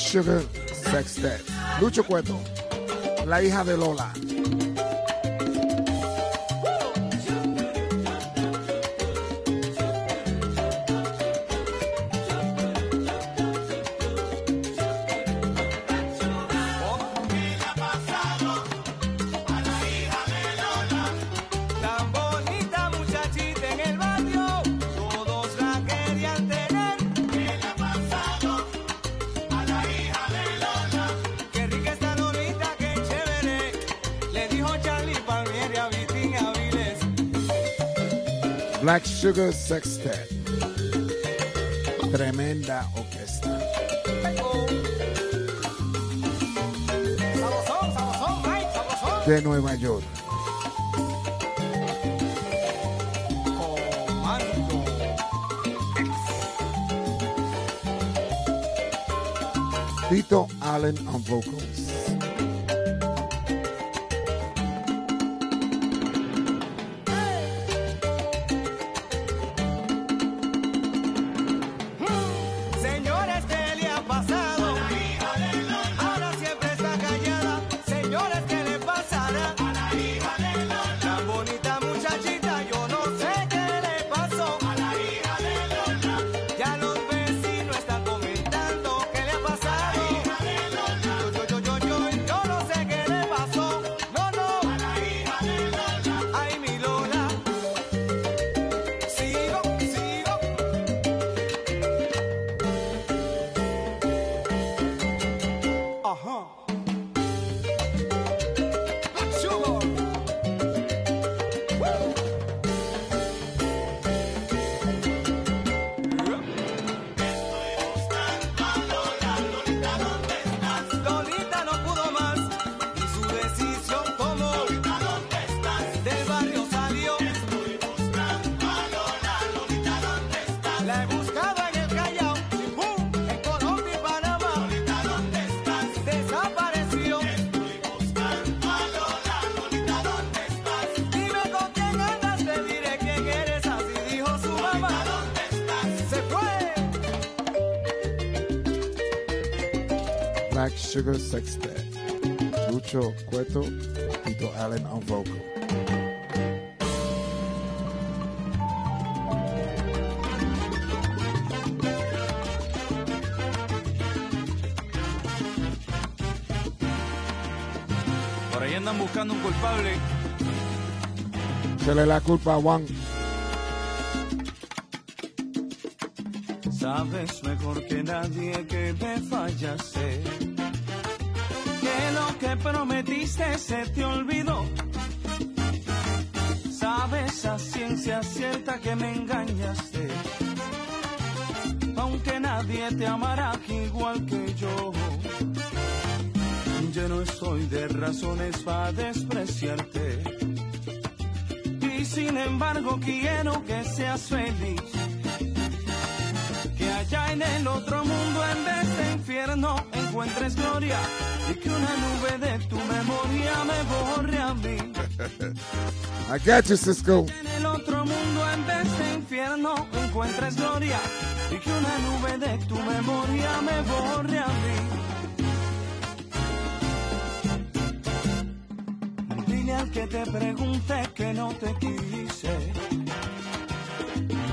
Sugar Sextet. Lucho Cueto, la hija de Lola. Sugar Sextet. Tremenda orquesta. De Nueva York. Tito Allen on vocals. Sugar Sextet. Lucho Cueto, Tito Allen on vocal. Por ahí andan buscando un culpable. Se le la culpa a Juan. Sabes mejor que nadie que me fallaste. Prometiste se te olvidó. Sabes a ciencia cierta que me engañaste. Aunque nadie te amará igual que yo. Yo no soy de razones para despreciarte. Y sin embargo quiero que seas feliz. Que allá en el otro mundo en vez de infierno encuentres gloria. Y que una nube de tu memoria me borre a mí. I got you, Cisco. En el otro mundo en vez de infierno encuentres gloria. Y que una nube de tu memoria me borre a mí. Dile al que te pregunte que no te quise.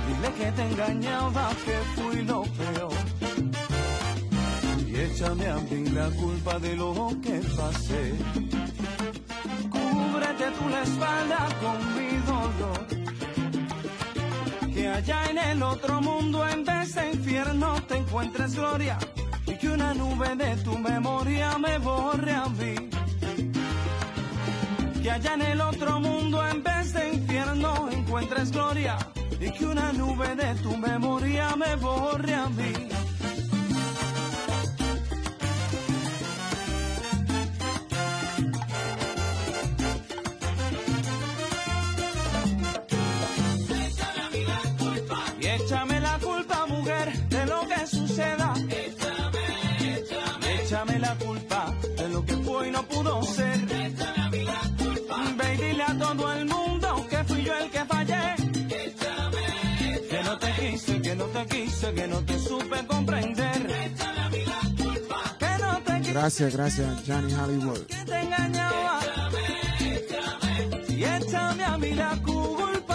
Dile que te engañaba, que fui lo peor. Échame a mí la culpa de lo que pasé. Cúbrete tú la espalda con mi dolor. Que allá en el otro mundo en vez de infierno te encuentres gloria. Y que una nube de tu memoria me borre a mí que allá en el otro mundo en vez de infierno encuentres gloria y que una nube de tu memoria me borre a mí. Quise, que no te quise, que no te supe comprender. Que no te quise, Gracias, gracias, Johnny Hollywood. que te engañaba. Y échame a mí la culpa.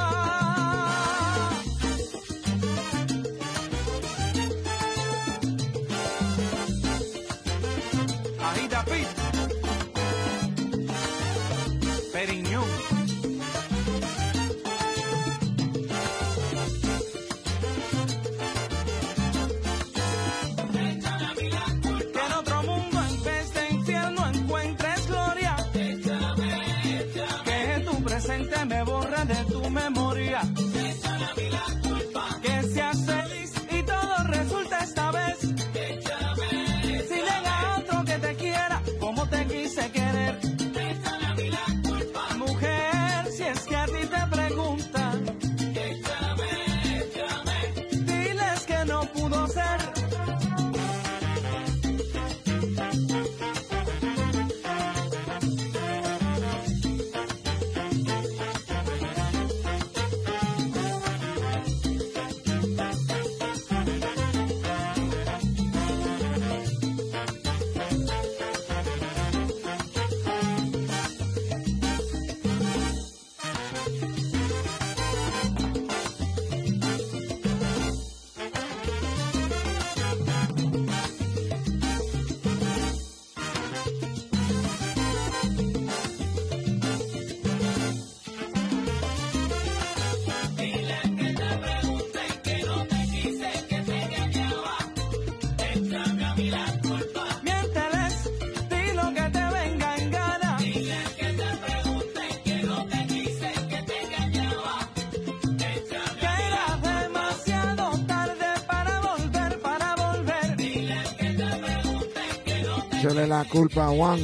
culpa, Juan.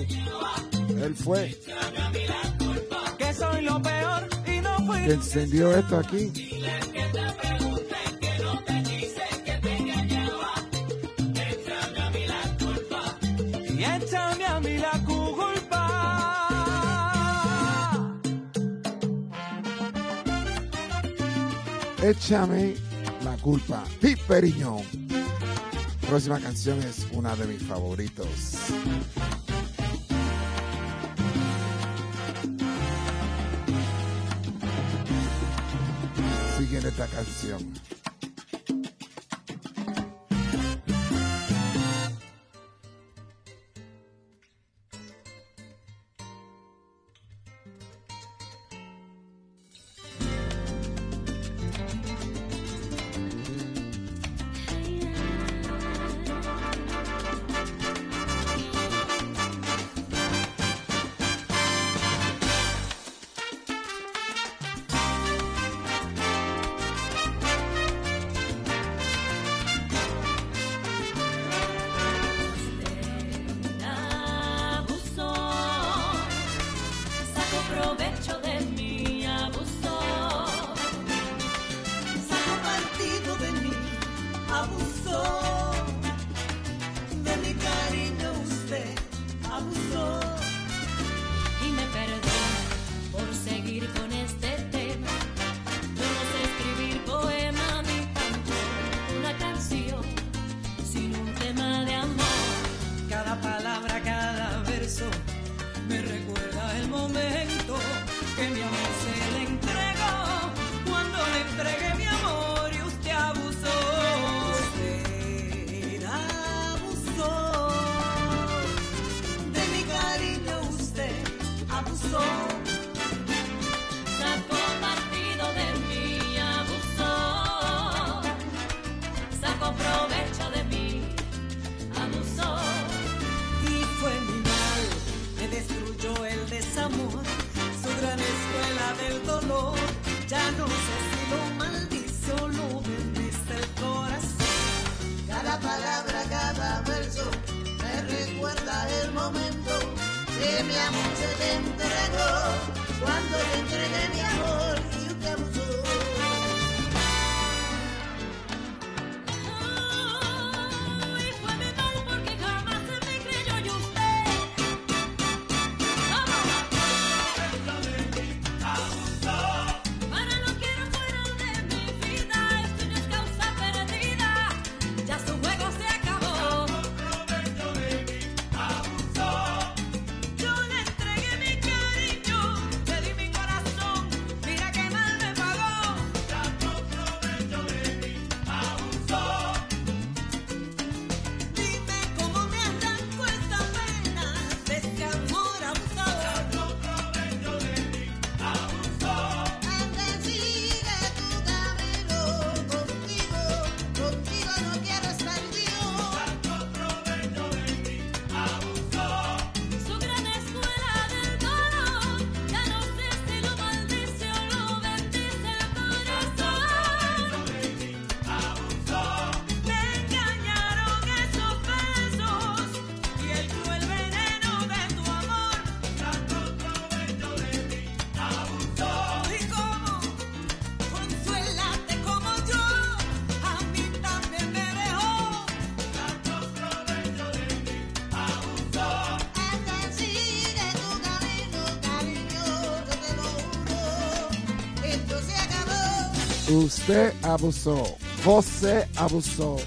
Él fue. Que soy lo peor y no fui. Que encendió esto aquí. Échame la culpa. Pip Periñón. Próxima canción es una de mis favoritos. siguiendo esta canción. Usted abusó. José abusó.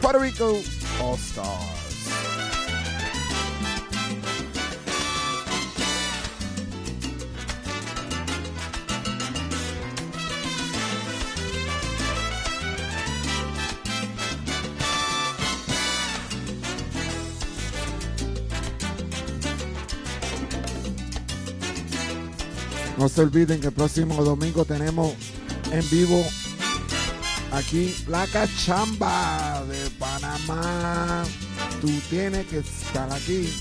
Puerto Rico All Star. No se olviden que el próximo domingo tenemos en vivo aquí. La cachamba de Panamá. Tú tienes que estar aquí.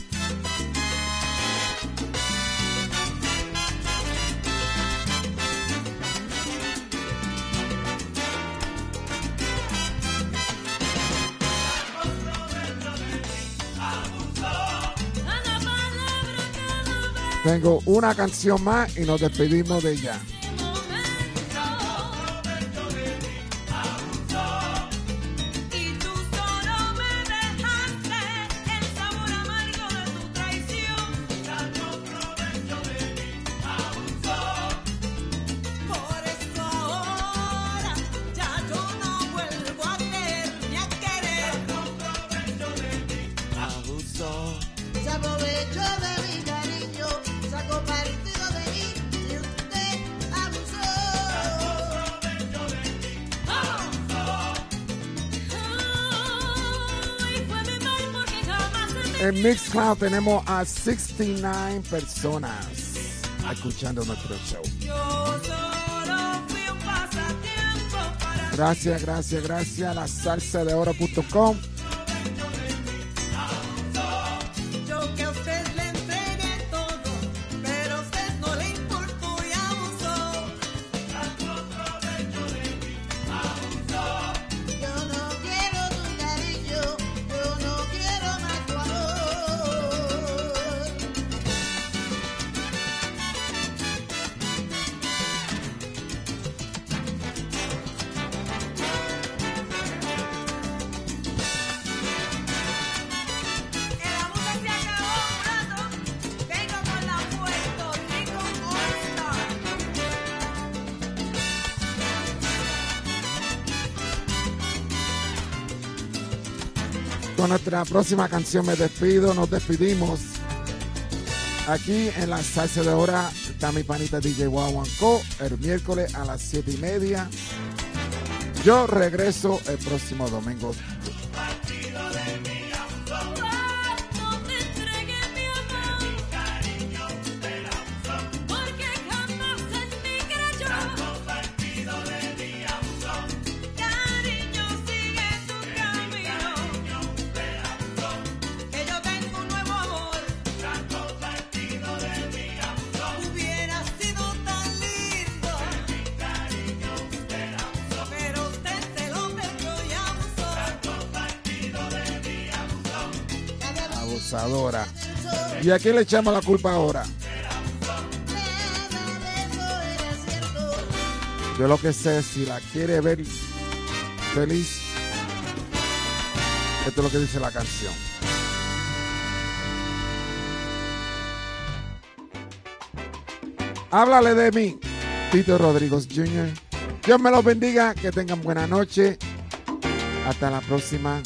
Tengo una canción más y nos despedimos de ella. tenemos a 69 personas escuchando nuestro show. Gracias, gracias, gracias la salsa de oro.com. con nuestra próxima canción Me Despido, nos despedimos aquí en la salsa de hora está mi panita DJ Wawanco el miércoles a las 7 y media. Yo regreso el próximo domingo ¿Y a quién le echamos la culpa ahora? Yo lo que sé, si la quiere ver feliz, esto es lo que dice la canción. Háblale de mí, Tito Rodríguez Jr. Dios me los bendiga, que tengan buena noche. Hasta la próxima.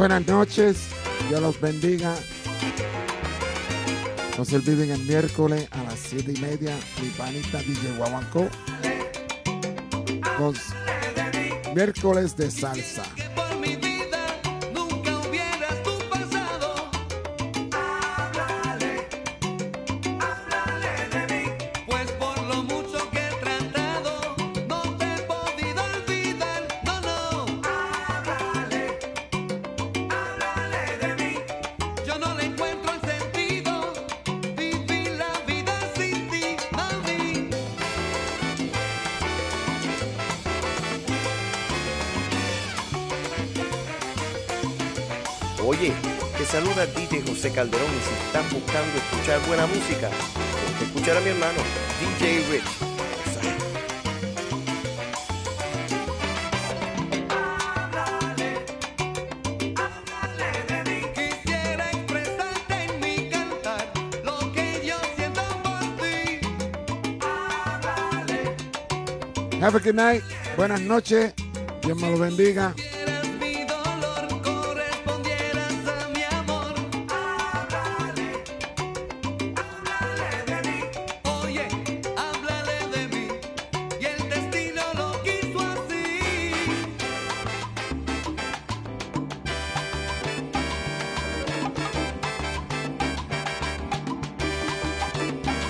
Buenas noches, Dios los bendiga. No se olviden el miércoles a las 7 y media, mi panita DJ Los miércoles de salsa. Calderón y si están buscando escuchar buena música, escuchar a mi hermano DJ Rich. Have a good night. Buenas noches. Dios me lo bendiga.